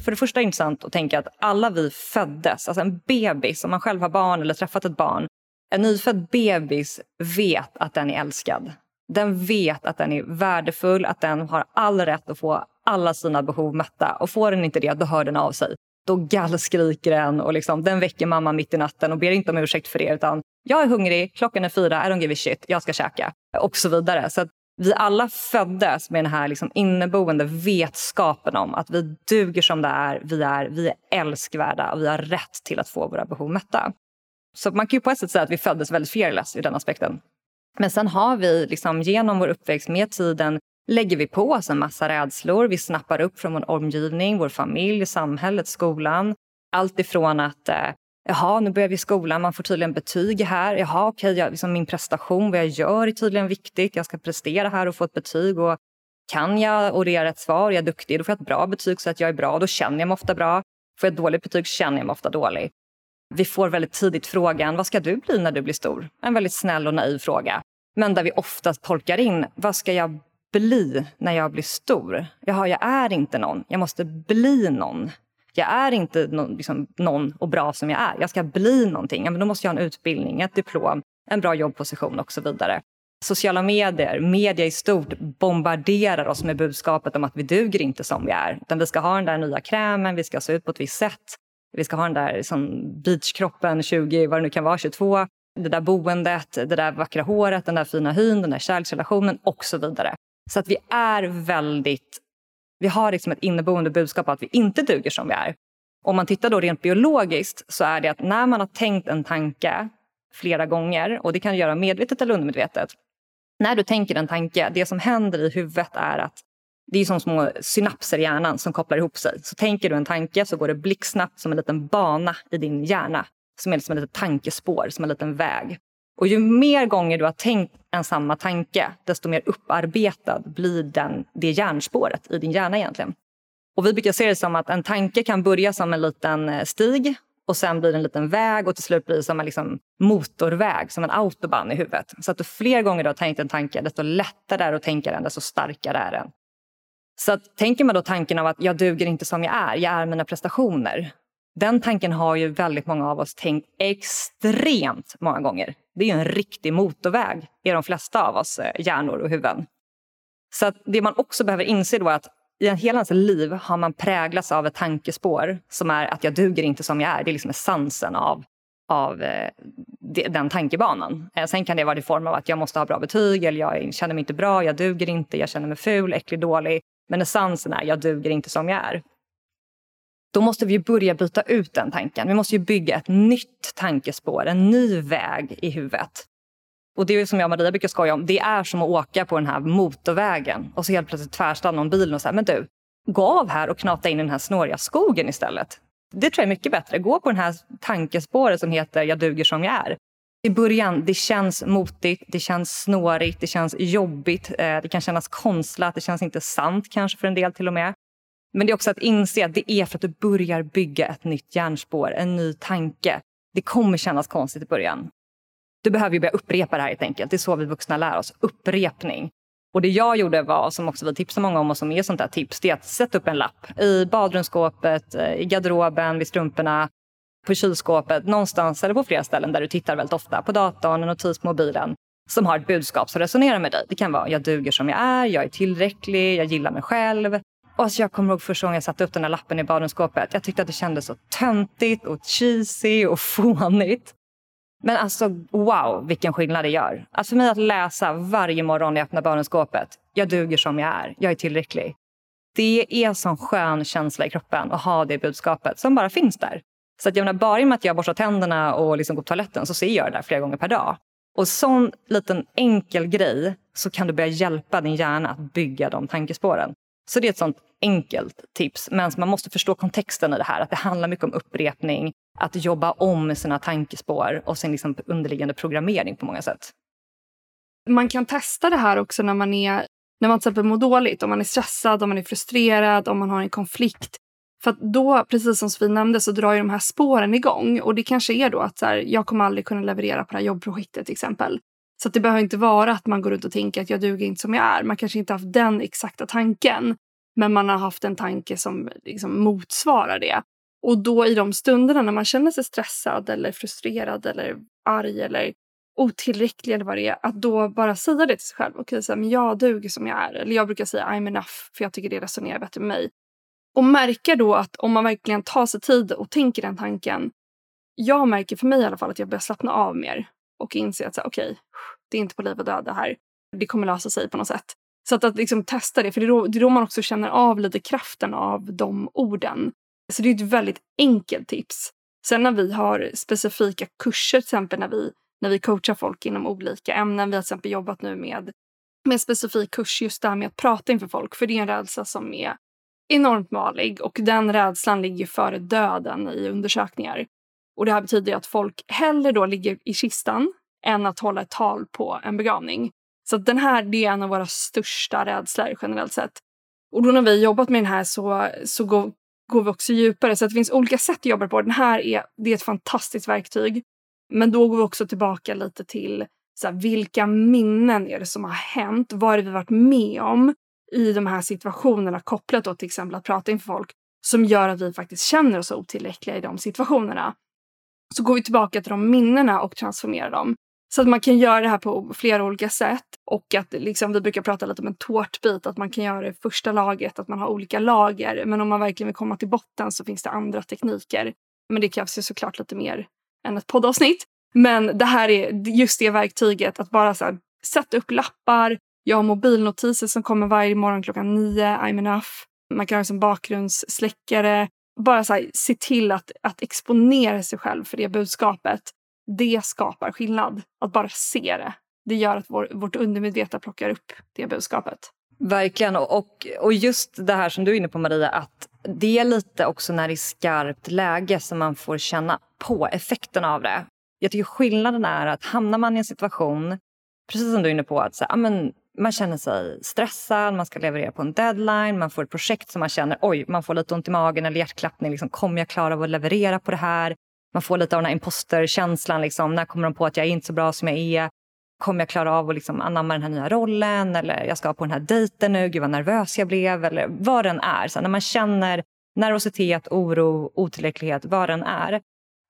för det första är det intressant att tänka att alla vi föddes, alltså en bebis, om man själv har barn eller träffat ett barn, en nyfödd bebis vet att den är älskad. Den vet att den är värdefull, att den har all rätt att få alla sina behov mötta. Och får den inte det, då hör den av sig. Då gallskriker den och liksom, den väcker mamma mitt i natten och ber inte om ursäkt för det. Utan jag är hungrig, klockan är fyra, I don't give a shit, jag ska käka. Och så vidare. Så vi alla föddes med den här liksom inneboende vetskapen om att vi duger som det är, vi är, vi är älskvärda och vi har rätt till att få våra behov mätta. Så man kan ju på ett sätt säga att vi föddes väldigt fearless i den aspekten. Men sen har vi liksom genom vår uppväxt med tiden lägger vi på oss en massa rädslor. Vi snappar upp från vår omgivning, vår familj, samhället, skolan. Allt ifrån att eh, Jaha, nu börjar vi skolan, man får tydligen betyg här. Jaha, okej, okay, liksom min prestation, vad jag gör är tydligen viktigt. Jag ska prestera här och få ett betyg. Och kan jag orera ett svar, är svar, jag är duktig, då får jag ett bra betyg så att jag är bra. Då känner jag mig ofta bra. Får jag ett dåligt betyg känner jag mig ofta dålig. Vi får väldigt tidigt frågan, vad ska du bli när du blir stor? En väldigt snäll och naiv fråga. Men där vi oftast tolkar in, vad ska jag bli när jag blir stor? Jaha, jag är inte någon. Jag måste bli någon. Jag är inte någon, liksom, någon och bra som jag är. Jag ska bli någonting. Ja, men då måste jag ha en utbildning, ett diplom, en bra jobbposition och så vidare. Sociala medier, media i stort bombarderar oss med budskapet om att vi duger inte som vi är. Utan vi ska ha den där nya krämen, vi ska se ut på ett visst sätt. Vi ska ha den där liksom, beachkroppen 20, vad det nu kan vara, 22. Det där boendet, det där vackra håret, den där fina hyn, den där kärleksrelationen och så vidare. Så att vi är väldigt vi har liksom ett inneboende budskap att vi inte duger som vi är. Om man tittar då rent biologiskt så är det att när man har tänkt en tanke flera gånger, och det kan du göra medvetet eller undermedvetet. När du tänker en tanke, det som händer i huvudet är att det är som små synapser i hjärnan som kopplar ihop sig. Så tänker du en tanke så går det blixtsnabbt som en liten bana i din hjärna. Som är som ett litet tankespår, som en liten väg. Och ju mer gånger du har tänkt än samma tanke, desto mer upparbetad blir den, det hjärnspåret i din hjärna egentligen. Och vi brukar se det som att en tanke kan börja som en liten eh, stig och sen blir det en liten väg och till slut blir det som en liksom motorväg, som en autobahn i huvudet. Så att du fler gånger du har tänkt en tanke, desto lättare är det att tänka den, desto starkare är den. Så att, tänker man då tanken av att jag duger inte som jag är, jag är mina prestationer. Den tanken har ju väldigt många av oss tänkt extremt många gånger. Det är en riktig motorväg i de flesta av oss eh, hjärnor och huvuden. Så att det man också behöver inse då är att i hela ens liv har man präglats av ett tankespår som är att jag duger inte som jag är. Det är liksom essensen av, av eh, den tankebanan. Eh, sen kan det vara i form av att jag måste ha bra betyg eller jag känner mig inte bra, jag duger inte, jag känner mig ful, äcklig, dålig. Men essensen är jag duger inte som jag är. Då måste vi börja byta ut den tanken. Vi måste bygga ett nytt tankespår, en ny väg i huvudet. Och det är som jag och Maria brukar skoja om, det är som att åka på den här motorvägen och så helt plötsligt tvärstannar någon bilen och säger men du, gå av här och knata in i den här snåriga skogen istället. Det tror jag är mycket bättre. Gå på den här tankespåret som heter jag duger som jag är. I början, det känns motigt, det känns snårigt, det känns jobbigt, eh, det kan kännas konstlat, det känns inte sant kanske för en del till och med. Men det är också att inse att det är för att du börjar bygga ett nytt hjärnspår, en ny tanke. Det kommer kännas konstigt i början. Du behöver ju börja upprepa det här helt enkelt. Det är så vi vuxna lär oss. Upprepning. Och det jag gjorde var, som också vi tipsar många om och som är sånt där tips, det är att sätta upp en lapp i badrumsskåpet, eh, i garderoben, vid strumporna, på kylskåpet, någonstans eller på flera ställen där du tittar väldigt ofta. På datorn, en notis på mobilen som har ett budskap som resonerar med dig. Det kan vara jag duger som jag är, jag är tillräcklig, jag gillar mig själv. Och alltså jag kommer ihåg första gången jag satte upp den här lappen i badrumsskåpet. Jag tyckte att det kändes så töntigt och cheesy och fånigt. Men alltså wow, vilken skillnad det gör. Alltså för mig att läsa varje morgon när jag öppnar badrumsskåpet. Jag duger som jag är. Jag är tillräcklig. Det är en sån skön känsla i kroppen att ha det budskapet som bara finns där. Så att jag menar, bara med att jag borstar tänderna och liksom går på toaletten så ser jag det där flera gånger per dag. Och sån liten enkel grej så kan du börja hjälpa din hjärna att bygga de tankespåren. Så det är ett sånt enkelt tips. Men man måste förstå kontexten i det här. Att det handlar mycket om upprepning, att jobba om sina tankespår och sin liksom underliggande programmering på många sätt. Man kan testa det här också när man är när man till exempel mår dåligt, om man är stressad, om man är frustrerad, om man har en konflikt. För då, precis som Sofie nämnde, så drar ju de här spåren igång. Och det kanske är då att så här, jag kommer aldrig kunna leverera på det här jobbprojektet till exempel. Så det behöver inte vara att man går runt och tänker att jag duger inte som jag är. Man kanske inte haft den exakta tanken. Men man har haft en tanke som liksom motsvarar det. Och då i de stunderna när man känner sig stressad eller frustrerad eller arg eller otillräcklig eller vad det är, att då bara säga det till sig själv. Okej, okay, men jag duger som jag är. Eller jag brukar säga I'm enough för jag tycker det resonerar bättre med mig. Och märka då att om man verkligen tar sig tid och tänker den tanken. Jag märker för mig i alla fall att jag börjar slappna av mer och inse att okej, okay, det är inte på liv och död det här. Det kommer lösa sig på något sätt. Så att, att liksom testa det, för det är, då, det är då man också känner av lite kraften av de orden. Så det är ett väldigt enkelt tips. Sen när vi har specifika kurser, till exempel när vi, när vi coachar folk inom olika ämnen. Vi har till exempel jobbat nu med, med en specifik kurs just där med att prata inför folk. För det är en rädsla som är enormt vanlig och den rädslan ligger före döden i undersökningar. Och det här betyder att folk hellre då ligger i kistan än att hålla ett tal på en begravning. Så den här det är en av våra största rädslor generellt sett. Och då när vi jobbat med den här så, så går, går vi också djupare. Så det finns olika sätt att jobba på. Den här är, det är ett fantastiskt verktyg. Men då går vi också tillbaka lite till så här, vilka minnen är det som har hänt? Vad har vi varit med om i de här situationerna kopplat då till exempel att prata inför folk som gör att vi faktiskt känner oss otillräckliga i de situationerna. Så går vi tillbaka till de minnena och transformerar dem. Så att man kan göra det här på flera olika sätt. Och att liksom, vi brukar prata lite om en tårtbit, att man kan göra det i första laget, att man har olika lager. Men om man verkligen vill komma till botten så finns det andra tekniker. Men det krävs ju såklart lite mer än ett poddavsnitt. Men det här är just det verktyget, att bara så här, sätta upp lappar. Jag har mobilnotiser som kommer varje morgon klockan nio, I'm enough. Man kan ha som bakgrundssläckare. Bara så här, se till att, att exponera sig själv för det budskapet. Det skapar skillnad. Att bara se det. Det gör att vår, vårt undermedvetna plockar upp det budskapet. Verkligen. Och, och just det här som du är inne på, Maria, att det är lite också när det är skarpt läge som man får känna på effekten av det. Jag tycker skillnaden är att hamnar man i en situation, precis som du är inne på, att så här, ah, amen, man känner sig stressad, man ska leverera på en deadline, man får ett projekt som man känner oj, man får lite ont i magen eller hjärtklappning. Liksom, kommer jag klara av att leverera på det här? Man får lite av den här imposterkänslan. Liksom, när kommer de på att jag är inte så bra som jag är? Kommer jag klara av att liksom anamma den här nya rollen? Eller jag ska på den här dejten nu, gud vad nervös jag blev. Eller vad den är. Så när man känner nervositet, oro, otillräcklighet, vad den är.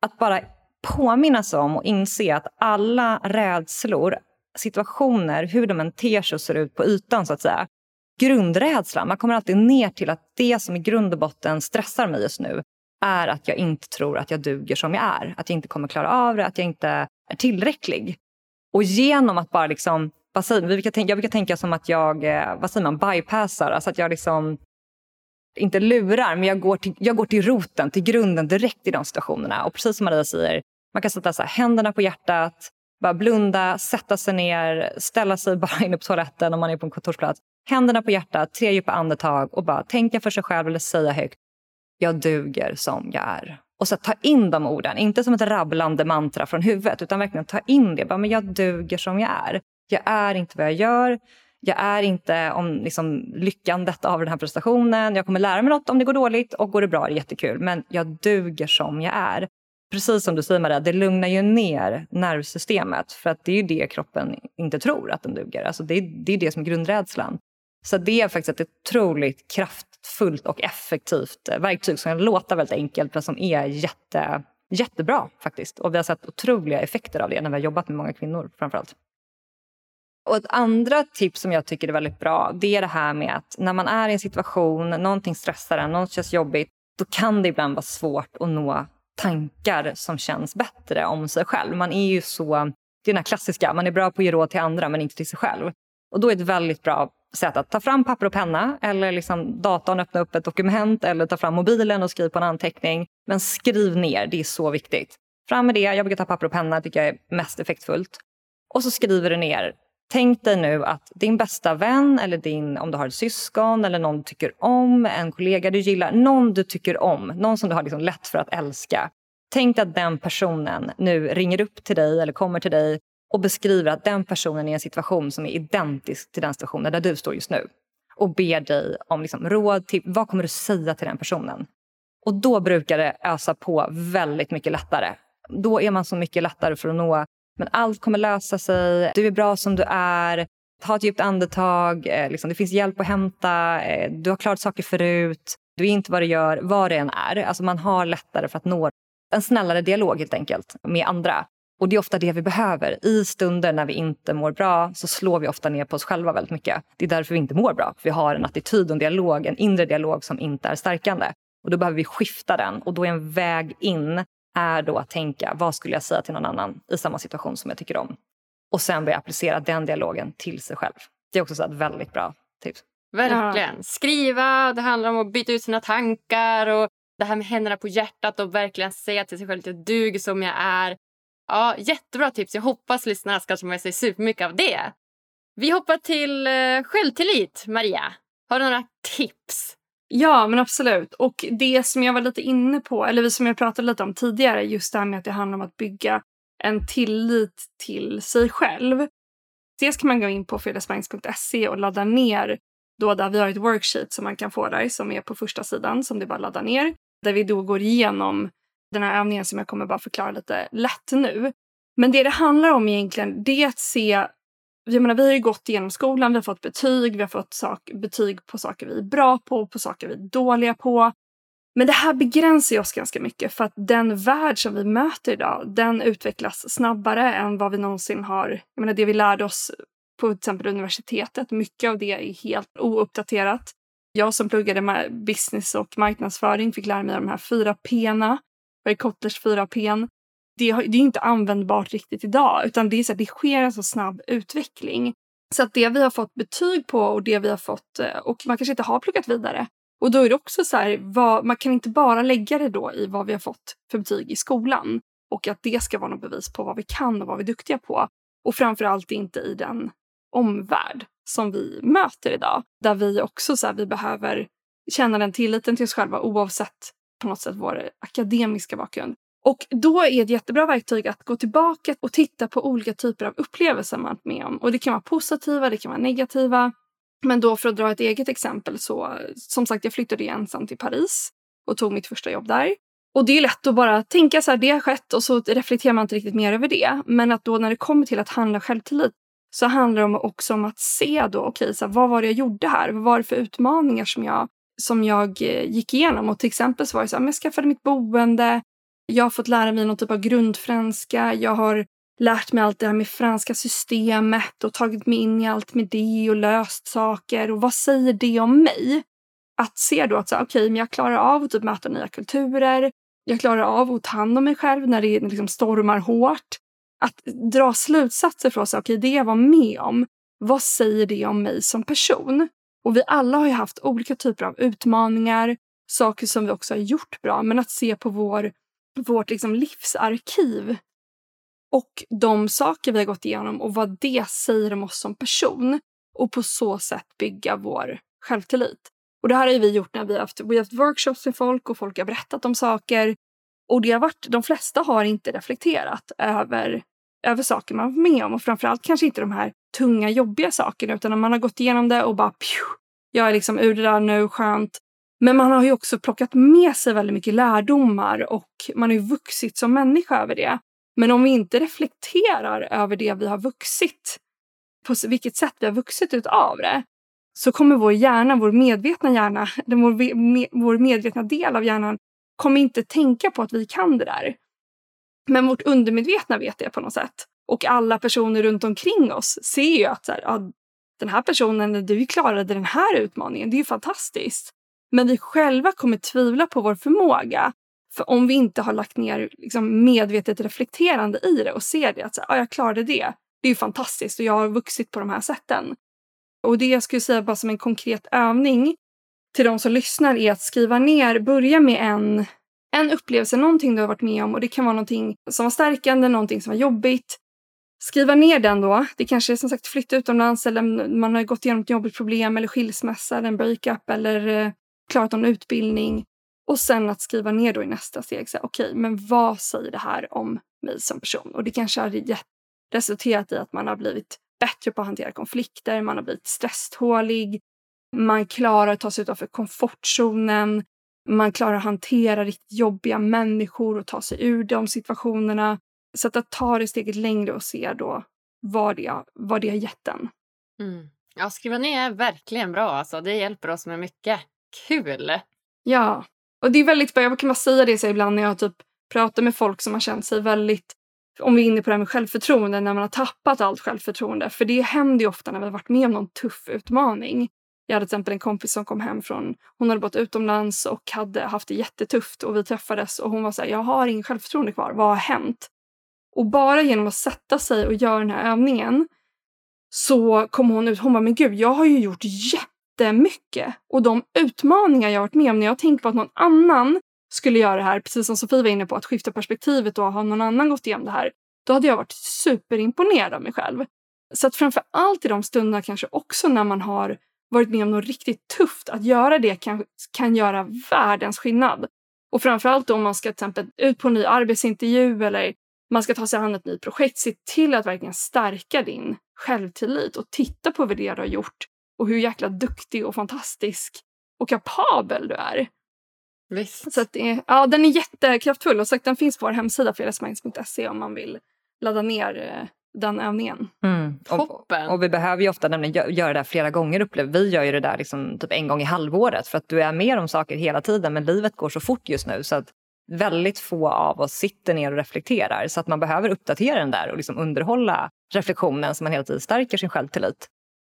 Att bara påminnas om och inse att alla rädslor, situationer, hur de än ter sig och ser ut på ytan så att säga. Grundrädslan, man kommer alltid ner till att det som i grund och botten stressar mig just nu är att jag inte tror att jag duger som jag är. Att jag inte kommer klara av det, att jag inte är tillräcklig. Och genom att bara liksom, vad säger, jag, brukar tänka, jag brukar tänka som att jag, eh, vad säger man, bypassar. Alltså att jag liksom, inte lurar, men jag går, till, jag går till roten, till grunden direkt i de situationerna. Och precis som Maria säger, man kan sätta så här, händerna på hjärtat, bara blunda, sätta sig ner, ställa sig bara inne på toaletten om man är på en kontorsplats. Händerna på hjärtat, tre djupa andetag och bara tänka för sig själv eller säga högt. Jag duger som jag är. Och så ta in de orden, inte som ett rabblande mantra från huvudet utan verkligen ta in det. Bara, men jag duger som jag är. Jag är inte vad jag gör. Jag är inte om liksom, lyckandet av den här prestationen. Jag kommer lära mig något om det går dåligt och går det bra är det jättekul. Men jag duger som jag är. Precis som du säger Maria, det lugnar ju ner nervsystemet. För att det är ju det kroppen inte tror att den duger. Alltså det, är, det är det som är grundrädslan. Så det är faktiskt ett otroligt kraftfullt och effektivt eh, verktyg som kan låta väldigt enkelt men som är jätte, jättebra faktiskt. Och vi har sett otroliga effekter av det när vi har jobbat med många kvinnor framförallt. Och ett andra tips som jag tycker är väldigt bra det är det här med att när man är i en situation, någonting stressar en, något känns jobbigt, då kan det ibland vara svårt att nå tankar som känns bättre om sig själv. Man är ju så, det är den här klassiska, man är bra på att ge råd till andra men inte till sig själv. Och då är det ett väldigt bra sätt att ta fram papper och penna eller liksom datorn, öppna upp ett dokument eller ta fram mobilen och skriva på en anteckning. Men skriv ner, det är så viktigt. Fram med det, jag brukar ta papper och penna, tycker jag är mest effektfullt. Och så skriver du ner Tänk dig nu att din bästa vän eller din, om du har ett syskon eller någon du tycker om, en kollega du gillar, någon du tycker om, någon som du har liksom lätt för att älska. Tänk dig att den personen nu ringer upp till dig eller kommer till dig och beskriver att den personen är i en situation som är identisk till den situationen där du står just nu och ber dig om liksom råd till vad kommer du säga till den personen. Och då brukar det ösa på väldigt mycket lättare. Då är man så mycket lättare för att nå men allt kommer lösa sig. Du är bra som du är. Ta ett djupt andetag. Eh, liksom, det finns hjälp att hämta. Eh, du har klarat saker förut. Du är inte vad du gör, vad det än är. Alltså man har lättare för att nå en snällare dialog helt enkelt med andra. Och det är ofta det vi behöver. I stunder när vi inte mår bra så slår vi ofta ner på oss själva väldigt mycket. Det är därför vi inte mår bra. Vi har en attityd och en dialog, en inre dialog som inte är stärkande. Och då behöver vi skifta den och då är en väg in är då att tänka vad skulle jag säga till någon annan i samma situation som jag tycker om. Och sen börja applicera den dialogen till sig själv. Det är också så ett väldigt bra tips. Verkligen. Ja. Skriva, det handlar om att byta ut sina tankar och det här med händerna på hjärtat och verkligen säga till sig själv att jag duger som jag är. Ja, jättebra tips. Jag hoppas lyssnarna ska ta med sig supermycket av det. Vi hoppar till eh, självtillit. Maria, har du några tips Ja, men absolut. Och det som jag var lite inne på, eller som jag pratade lite om tidigare, just det här med att det handlar om att bygga en tillit till sig själv. Dels kan man gå in på fredagsbanks.se och ladda ner då där vi har ett worksheet som man kan få där som är på första sidan som det bara ladda ner. Där vi då går igenom den här övningen som jag kommer bara förklara lite lätt nu. Men det det handlar om egentligen det är att se jag menar, vi har ju gått igenom skolan, vi har fått betyg, vi har fått sak, betyg på saker vi är bra på, på saker vi är dåliga på. Men det här begränsar oss ganska mycket för att den värld som vi möter idag, den utvecklas snabbare än vad vi någonsin har. Jag menar, det vi lärde oss på till exempel universitetet, mycket av det är helt ouppdaterat. Jag som pluggade business och marknadsföring fick lära mig de här fyra P'na, vad är Kotlers fyra P'n? Det, det är inte användbart riktigt idag utan det, är så här, det sker en så snabb utveckling. Så att det vi har fått betyg på och det vi har fått, eh, och man kanske inte har pluggat vidare, Och då är det också så här, vad, man kan inte bara lägga det då i vad vi har fått för betyg i skolan och att det ska vara något bevis på vad vi kan och vad vi är duktiga på. Och framförallt inte i den omvärld som vi möter idag. Där vi också så här, vi behöver känna den tilliten till oss själva oavsett på något sätt vår akademiska bakgrund. Och då är ett jättebra verktyg att gå tillbaka och titta på olika typer av upplevelser man varit med om. Och det kan vara positiva, det kan vara negativa. Men då för att dra ett eget exempel så, som sagt, jag flyttade ensam till Paris och tog mitt första jobb där. Och det är lätt att bara tänka så här, det har skett och så reflekterar man inte riktigt mer över det. Men att då när det kommer till att handla självtillit så handlar det också om att se då, okej, okay, vad var det jag gjorde här? Vad var det för utmaningar som jag, som jag eh, gick igenom? Och till exempel så var det så här, jag skaffade mitt boende, jag har fått lära mig någon typ av grundfranska, jag har lärt mig allt det här med franska systemet och tagit mig in i allt med det och löst saker. Och vad säger det om mig? Att se då att så, okay, men jag klarar av att typ möta nya kulturer. Jag klarar av att ta hand om mig själv när det liksom stormar hårt. Att dra slutsatser från så okej, okay, det jag var med om, vad säger det om mig som person? Och vi alla har ju haft olika typer av utmaningar, saker som vi också har gjort bra, men att se på vår, vårt liksom livsarkiv och de saker vi har gått igenom och vad det säger om oss som person och på så sätt bygga vår självtillit. Och det här har vi gjort när vi har haft, vi har haft workshops med folk och folk har berättat om saker. Och det har varit, de flesta har inte reflekterat över, över saker man varit med om och framförallt kanske inte de här tunga jobbiga sakerna utan man har gått igenom det och bara pju, jag är liksom ur det där nu, skönt. Men man har ju också plockat med sig väldigt mycket lärdomar och man har ju vuxit som människa över det. Men om vi inte reflekterar över det vi har vuxit, på vilket sätt vi har vuxit utav det, så kommer vår hjärna, vår medvetna hjärna, vår, medvetna del av hjärnan kommer inte tänka på att vi kan det där. Men vårt undermedvetna vet det på något sätt. Och alla personer runt omkring oss ser ju att så här, ja, den här personen, du klarade den här utmaningen, det är ju fantastiskt. Men vi själva kommer tvivla på vår förmåga för om vi inte har lagt ner liksom, medvetet reflekterande i det och ser det, att så, ah, jag klarade det, det är ju fantastiskt och jag har vuxit på de här sätten. Och det jag skulle säga bara som en konkret övning till de som lyssnar är att skriva ner, börja med en, en upplevelse, någonting du har varit med om och det kan vara någonting som var stärkande, någonting som var jobbigt. Skriva ner den då. Det kanske är som sagt flytta utomlands eller man har gått igenom ett jobbigt problem eller skilsmässa eller en breakup eller eh, klarat någon utbildning. Och sen att skriva ner då i nästa steg, okej, okay, men vad säger det här om mig som person? Och det kanske har resulterat i att man har blivit bättre på att hantera konflikter, man har blivit stresstålig, man klarar att ta sig utanför komfortzonen, man klarar att hantera riktigt jobbiga människor och ta sig ur de situationerna. Så att, ta det steget längre och se då vad det, vad det har gett en. Mm. Ja, skriva ner är verkligen bra. Alltså. Det hjälper oss med mycket. Kul! Ja, och det är väldigt, bra. jag kan bara säga det så ibland när jag typ pratar med folk som har känt sig väldigt, om vi är inne på det här med självförtroende, när man har tappat allt självförtroende. För det händer ju ofta när vi har varit med om någon tuff utmaning. Jag hade till exempel en kompis som kom hem från, hon hade bott utomlands och hade haft det jättetufft och vi träffades och hon var så här, jag har ingen självförtroende kvar, vad har hänt? Och bara genom att sätta sig och göra den här övningen så kom hon ut, hon bara, men gud, jag har ju gjort jätte jättemycket. Och de utmaningar jag varit med om när jag tänker på att någon annan skulle göra det här, precis som Sofie var inne på, att skifta perspektivet och ha någon annan gått igenom det här, då hade jag varit superimponerad av mig själv. Så att framför allt i de stunderna kanske också när man har varit med om något riktigt tufft, att göra det kan, kan göra världens skillnad. Och framförallt om man ska till exempel ut på en ny arbetsintervju eller man ska ta sig an ett nytt projekt, se till att verkligen stärka din självtillit och titta på vad det du har gjort och hur jäkla duktig och fantastisk och kapabel du är. Visst. Så att det, ja, den är jättekraftfull och sagt, den finns på vår hemsida fredagsminds.se om man vill ladda ner eh, den övningen. Mm. Och, och, vi behöver ju ofta nämligen göra det där flera gånger upplever vi. gör ju det där liksom typ en gång i halvåret för att du är med om saker hela tiden men livet går så fort just nu så att väldigt få av oss sitter ner och reflekterar så att man behöver uppdatera den där och liksom underhålla reflektionen så man hela tiden stärker sin självtillit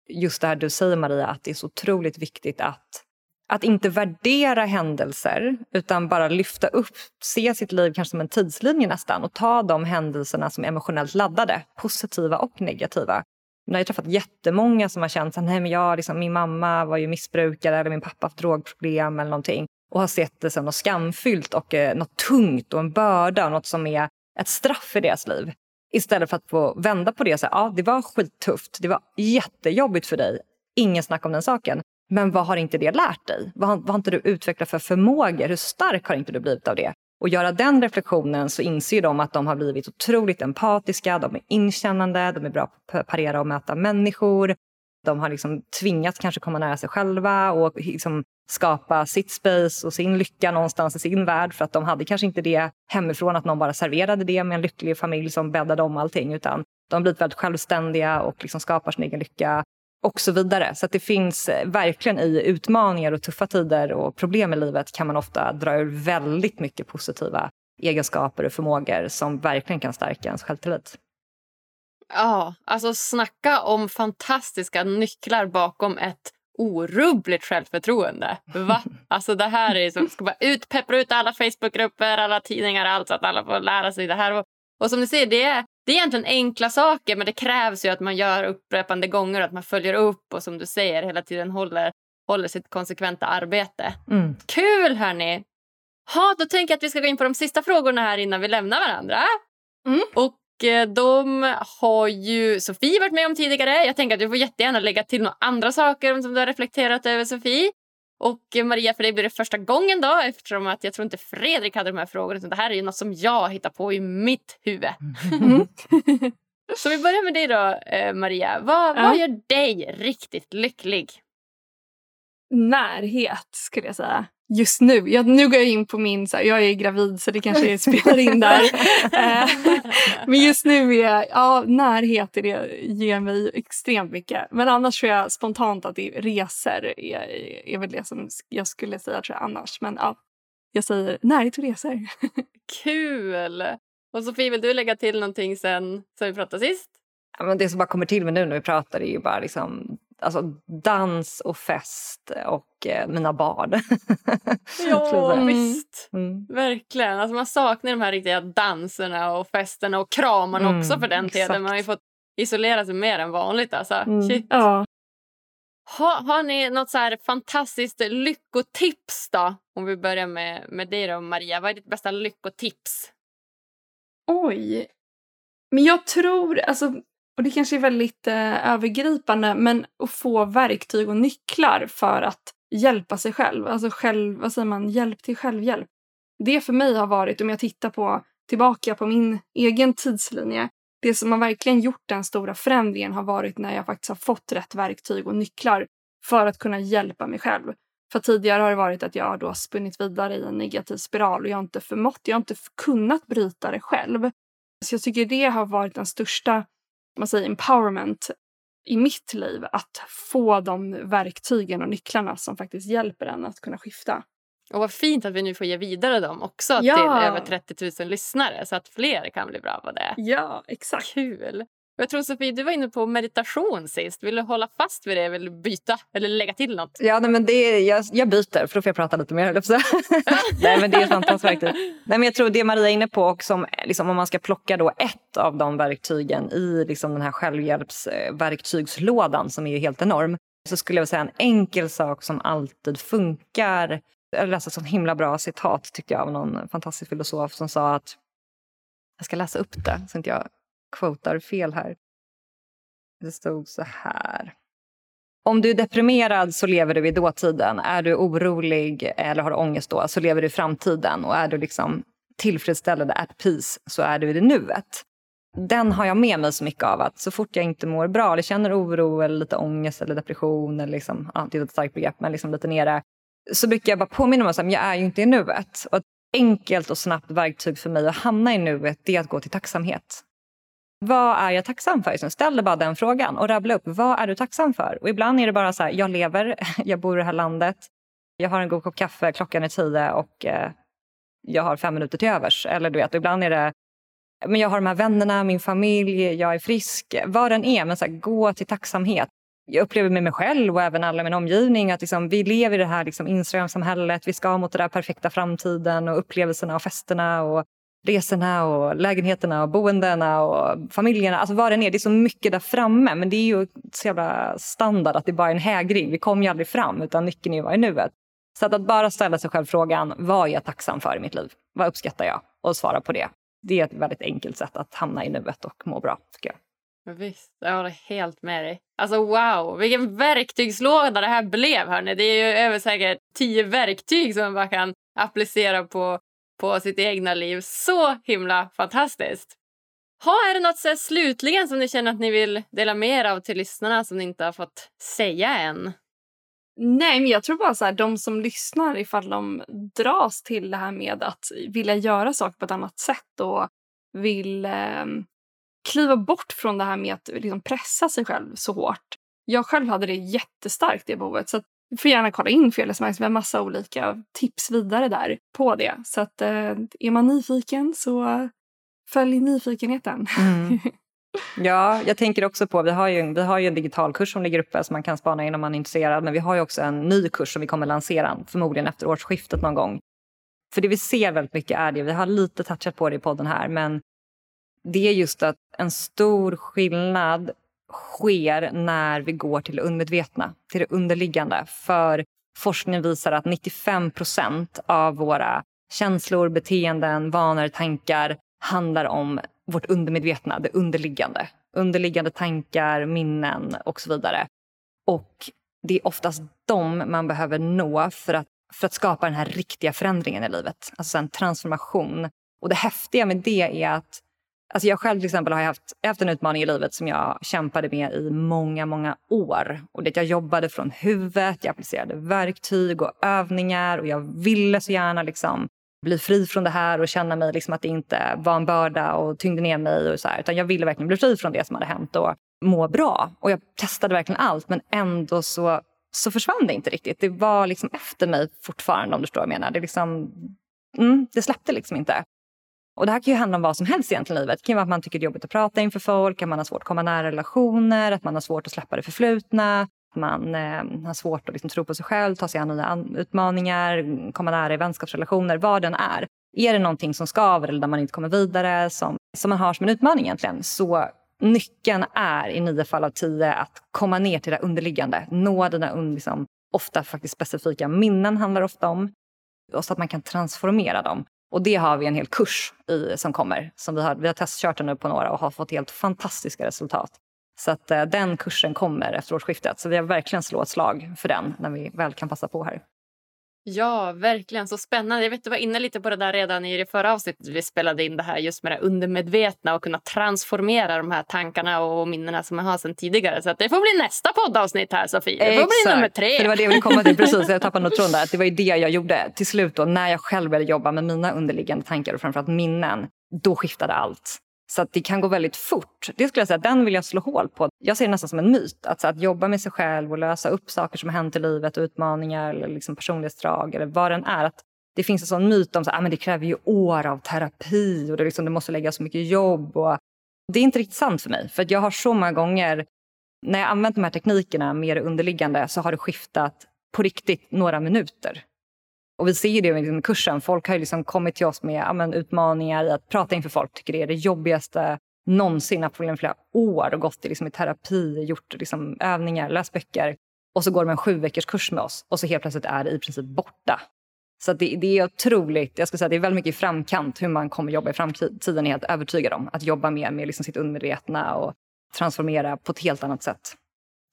just det här du säger Maria, att det är så otroligt viktigt att, att inte värdera händelser utan bara lyfta upp, se sitt liv kanske som en tidslinje nästan och ta de händelserna som är emotionellt laddade, positiva och negativa Jag har träffat jättemånga som har känt att jag, liksom, min mamma var ju missbrukare eller min pappa haft drogproblem eller någonting och har sett det som något skamfyllt och eh, något tungt och en börda och något som är ett straff i deras liv. Istället för att få vända på det Så här, ja, det var skittufft, det var jättejobbigt för dig, ingen snack om den saken. Men vad har inte det lärt dig? Vad har, vad har inte du utvecklat för förmågor? Hur stark har inte du blivit av det? Och göra den reflektionen så inser de att de har blivit otroligt empatiska, de är inkännande, de är bra på att parera och möta människor. De har liksom tvingats kanske komma nära sig själva och liksom skapa sitt space och sin lycka någonstans i sin värld för att de hade kanske inte det hemifrån att någon bara serverade det med en lycklig familj som bäddade om allting utan de har blivit väldigt självständiga och liksom skapar sin egen lycka och så vidare. Så att det finns eh, verkligen i utmaningar och tuffa tider och problem i livet kan man ofta dra ur väldigt mycket positiva egenskaper och förmågor som verkligen kan stärka ens självtillit. Ja, alltså snacka om fantastiska nycklar bakom ett orubbligt självförtroende. Va? Alltså det här är som ska bara ut, peppra ut alla Facebookgrupper, alla tidningar, allt så att alla får lära sig det här. Och, och som ni ser, det är, det är egentligen enkla saker men det krävs ju att man gör upprepande gånger att man följer upp och som du säger hela tiden håller, håller sitt konsekventa arbete. Mm. Kul hörni! Ha, då tänker jag att vi ska gå in på de sista frågorna här innan vi lämnar varandra. Mm. Och de har ju Sofie varit med om tidigare. Jag tänker att du får jättegärna lägga till några andra saker som du har reflekterat över Sofie. Och eh, Maria, för dig blir det första gången då eftersom att jag tror inte Fredrik hade de här frågorna. Utan det här är ju något som jag hittar på i mitt huvud. Mm. Så vi börjar med dig då, eh, Maria. Vad, ja. vad gör dig riktigt lycklig? Närhet, skulle jag säga just nu. Jag, nu går jag in på min, så här, jag är gravid så det kanske spelar in där. Men just nu är ja, närhet är det ger mig extremt mycket. Men annars tror jag spontant att det är resor är, är väl det som jag skulle säga tror jag annars. Men ja, jag säger närhet och resor. Kul! Och Sofie, vill du lägga till någonting sen, sen vi pratade sist? Ja, men det som bara kommer till mig nu när vi pratar är ju bara liksom alltså, dans och fest och eh, mina barn. ja, visst. Mm. Verkligen. Alltså, man saknar de här riktiga danserna och festerna och kramarna mm, också för den tiden. Man har ju fått isolera sig mer än vanligt. Alltså. Mm. Shit. Ja. Ha, har ni något så här fantastiskt lyckotips då? Om vi börjar med, med dig då, Maria. Vad är ditt bästa lyckotips? Oj. Men jag tror, alltså och det kanske är väldigt eh, övergripande, men att få verktyg och nycklar för att hjälpa sig själv. Alltså själv, vad säger man, hjälp till självhjälp. Det för mig har varit, om jag tittar på tillbaka på min egen tidslinje, det som har verkligen gjort den stora förändringen har varit när jag faktiskt har fått rätt verktyg och nycklar för att kunna hjälpa mig själv. För tidigare har det varit att jag då har spunnit vidare i en negativ spiral och jag har inte förmått, jag har inte kunnat bryta det själv. Så jag tycker det har varit den största man säger, empowerment i mitt liv att få de verktygen och nycklarna som faktiskt hjälper en att kunna skifta. Och vad fint att vi nu får ge vidare dem också ja. till över 30 000 lyssnare så att fler kan bli bra på det. Ja, exakt. Kul! Jag tror Sofie, du var inne på meditation sist. Vill du hålla fast vid det? Du byta eller lägga till något? Ja, nej, men det, jag, jag byter för då får jag prata lite mer. nej, men det är ett fantastiskt verktyg. Nej, men jag tror det Maria är inne på och som, liksom, om man ska plocka då ett av de verktygen i liksom, den här självhjälpsverktygslådan som är helt enorm så skulle jag säga en enkel sak som alltid funkar. Jag läste ett så himla bra citat tyckte jag av någon fantastisk filosof som sa att jag ska läsa upp det så inte jag quotar fel här. Det stod så här. Om du är deprimerad så lever du i dåtiden. Är du orolig eller har ångest då så lever du i framtiden. Och är du liksom tillfredsställande, at peace, så är du i det nuet. Den har jag med mig så mycket av att så fort jag inte mår bra eller känner oro eller lite ångest eller depression eller liksom, ja, det är ett starkt begrepp, men liksom lite nere, så brukar jag bara påminna mig om att jag är ju inte i nuet. Och ett enkelt och snabbt verktyg för mig att hamna i nuet det är att gå till tacksamhet. Vad är jag tacksam för? ställ dig bara den frågan och rabbla upp. Vad är du tacksam för? Och ibland är det bara så här, jag lever, jag bor i det här landet, jag har en god kopp kaffe, klockan är tio och eh, jag har fem minuter till övers. Eller du vet, ibland är det, men jag har de här vännerna, min familj, jag är frisk. Vad den är, men så här, gå till tacksamhet. Jag upplever med mig själv och även alla i min omgivning att liksom, vi lever i det här liksom, Instagram-samhället. Vi ska mot den där perfekta framtiden och upplevelserna och festerna. Och resorna och lägenheterna och boendena och familjerna. Alltså vad det är, det är så mycket där framme. Men det är ju så jävla standard att det bara är en hägring. Vi kommer ju aldrig fram utan nyckeln är ju vara i nuet. Så att, att bara ställa sig själv frågan, vad är jag tacksam för i mitt liv? Vad uppskattar jag? Och svara på det. Det är ett väldigt enkelt sätt att hamna i nuet och må bra, tycker jag. Visst, jag håller helt med dig. Alltså wow, vilken verktygslåda det här blev. Hörni. Det är ju över säkert tio verktyg som man bara kan applicera på, på sitt egna liv. Så himla fantastiskt. Ha, är det något så slutligen som ni känner att ni vill dela med er av till lyssnarna som ni inte har fått säga än? Nej, men jag tror bara så här, de som lyssnar ifall de dras till det här med att vilja göra saker på ett annat sätt och vill eh, kliva bort från det här med att liksom pressa sig själv så hårt. Jag själv hade det jättestarkt det behovet så att du får gärna kolla in Fearless Vi har massa olika tips vidare där på det. Så att eh, är man nyfiken så följ nyfikenheten. Mm. Ja, jag tänker också på, vi har, ju, vi har ju en digital kurs som ligger uppe som man kan spana in om man är intresserad. Men vi har ju också en ny kurs som vi kommer lansera förmodligen efter årsskiftet någon gång. För det vi ser väldigt mycket är det, vi har lite touchat på det i podden här, men det är just att en stor skillnad sker när vi går till det undermedvetna, till det underliggande. För forskningen visar att 95 procent av våra känslor, beteenden, vanor, tankar handlar om vårt undermedvetna, det underliggande. Underliggande tankar, minnen och så vidare. Och det är oftast dem man behöver nå för att, för att skapa den här riktiga förändringen i livet. Alltså en transformation. Och det häftiga med det är att Alltså jag själv till exempel har haft, haft en utmaning i livet som jag kämpade med i många, många år. Och det jag jobbade från huvudet, jag applicerade verktyg och övningar och jag ville så gärna liksom bli fri från det här och känna mig liksom att det inte var en börda och tyngde ner mig. Och så här, utan jag ville verkligen bli fri från det som hade hänt och må bra. Och jag testade verkligen allt men ändå så, så försvann det inte riktigt. Det var liksom efter mig fortfarande om du förstår vad jag menar. Det, liksom, mm, det släppte liksom inte. Och det här kan ju handla om vad som helst egentligen i livet. Det kan vara att man tycker det är jobbigt att prata inför folk, att man har svårt att komma nära relationer, att man har svårt att släppa det förflutna, man eh, har svårt att liksom tro på sig själv, ta sig an nya utmaningar, komma nära i vänskapsrelationer, vad den är. Är det någonting som skaver eller där man inte kommer vidare, som, som man har som en utmaning egentligen, så nyckeln är i nio fall av tio att komma ner till det underliggande, nå dina liksom, ofta faktiskt specifika minnen handlar ofta om, och så att man kan transformera dem. Och det har vi en hel kurs i som kommer. Som vi, har, vi har testkört den nu på några och har fått helt fantastiska resultat. Så att eh, den kursen kommer efter årsskiftet. Så vi har verkligen slå ett slag för den när vi väl kan passa på här. Ja, verkligen. Så spännande. Jag vet, du var inne lite på det där redan i det förra avsnittet vi spelade in det här just med det undermedvetna och kunna transformera de här tankarna och minnena som man har sedan tidigare. Så det får bli nästa poddavsnitt här Sofie. Det får Exakt. bli nummer tre. För det var det jag ville komma till precis. Jag tappade nog tråden där. Det var ju det jag gjorde till slut då när jag själv började jobba med mina underliggande tankar och framförallt minnen. Då skiftade allt. Så att det kan gå väldigt fort. Det skulle jag säga, den vill jag slå hål på. Jag ser det nästan som en myt. Att, att jobba med sig själv och lösa upp saker som har hänt i livet, utmaningar eller liksom personlighetsdrag eller vad den är. Att det finns en sån myt om att ah, det kräver ju år av terapi och det, liksom, det måste lägga så mycket jobb. Och det är inte riktigt sant för mig. För jag har så många gånger, när jag använt de här teknikerna mer underliggande så har det skiftat på riktigt några minuter. Och vi ser ju det med liksom kursen. Folk har liksom kommit till oss med ja, utmaningar i att prata inför folk. tycker det är det jobbigaste någonsin. Haft problem flera år och gått liksom i terapi, gjort liksom övningar, läst böcker. Och så går de en sju veckors kurs med oss och så helt plötsligt är det i princip borta. Så det, det, är otroligt. Jag ska säga det är väldigt mycket i framkant hur man kommer jobba i framtiden. är helt övertygad om. Att jobba mer med liksom sitt undermedvetna och transformera på ett helt annat sätt.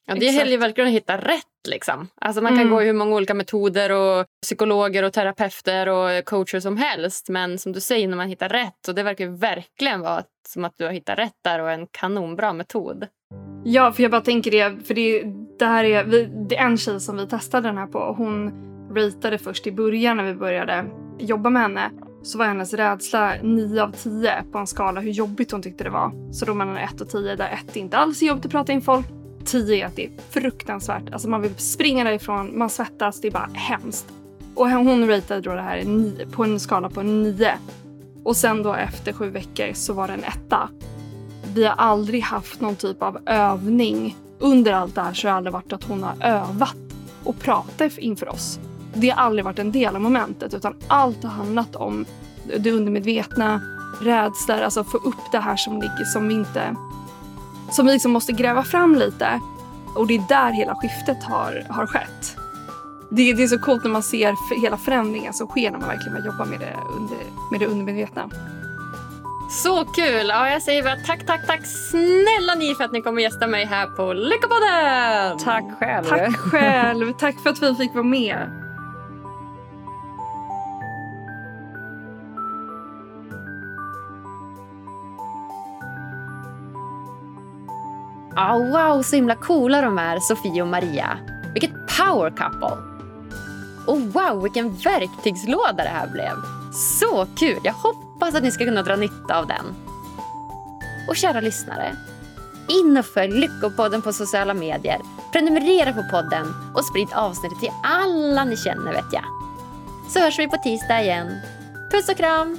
Ja, det gäller ju verkligen att hitta rätt. Liksom. Alltså man kan mm. gå i hur många olika metoder och psykologer och terapeuter och coacher som helst. Men som du säger, när man hittar rätt. Och det verkar verkligen vara som att du har hittat rätt där och en kanonbra metod. Ja, för jag bara tänker det. För det, det här är, vi, det är en tjej som vi testade den här på. Hon ratade först i början när vi började jobba med henne så var hennes rädsla 9 av 10 på en skala hur jobbigt hon tyckte det var. Så då mellan 1 och 10 där 1 inte alls är jobbigt att prata in folk 10 är att det är fruktansvärt. Alltså man vill springa därifrån, man svettas, det är bara hemskt. Och hon ratade då det här på en skala på 9. Och sen då efter sju veckor så var det en etta. Vi har aldrig haft någon typ av övning. Under allt det här så har det aldrig varit att hon har övat och pratat inför oss. Det har aldrig varit en del av momentet utan allt har handlat om det undermedvetna, rädslor, alltså få upp det här som ligger som vi inte som vi liksom måste gräva fram lite. Och det är där hela skiftet har, har skett. Det, det är så coolt när man ser hela förändringen som sker när man verkligen jobbar med det, under, med det undermedvetna. Så kul! Ja, jag säger bara tack, tack, tack snälla ni för att ni kommer gästa mig här på Lyckopodden! Tack själv. Tack själv. tack för att vi fick vara med. Oh, wow, så himla coola de är, Sofie och Maria. Vilket power couple! Och wow, vilken verktygslåda det här blev. Så kul! Jag hoppas att ni ska kunna dra nytta av den. Och kära lyssnare, in och följ Lyckopodden på sociala medier. Prenumerera på podden och sprid avsnittet till alla ni känner vet jag. Så hörs vi på tisdag igen. Puss och kram!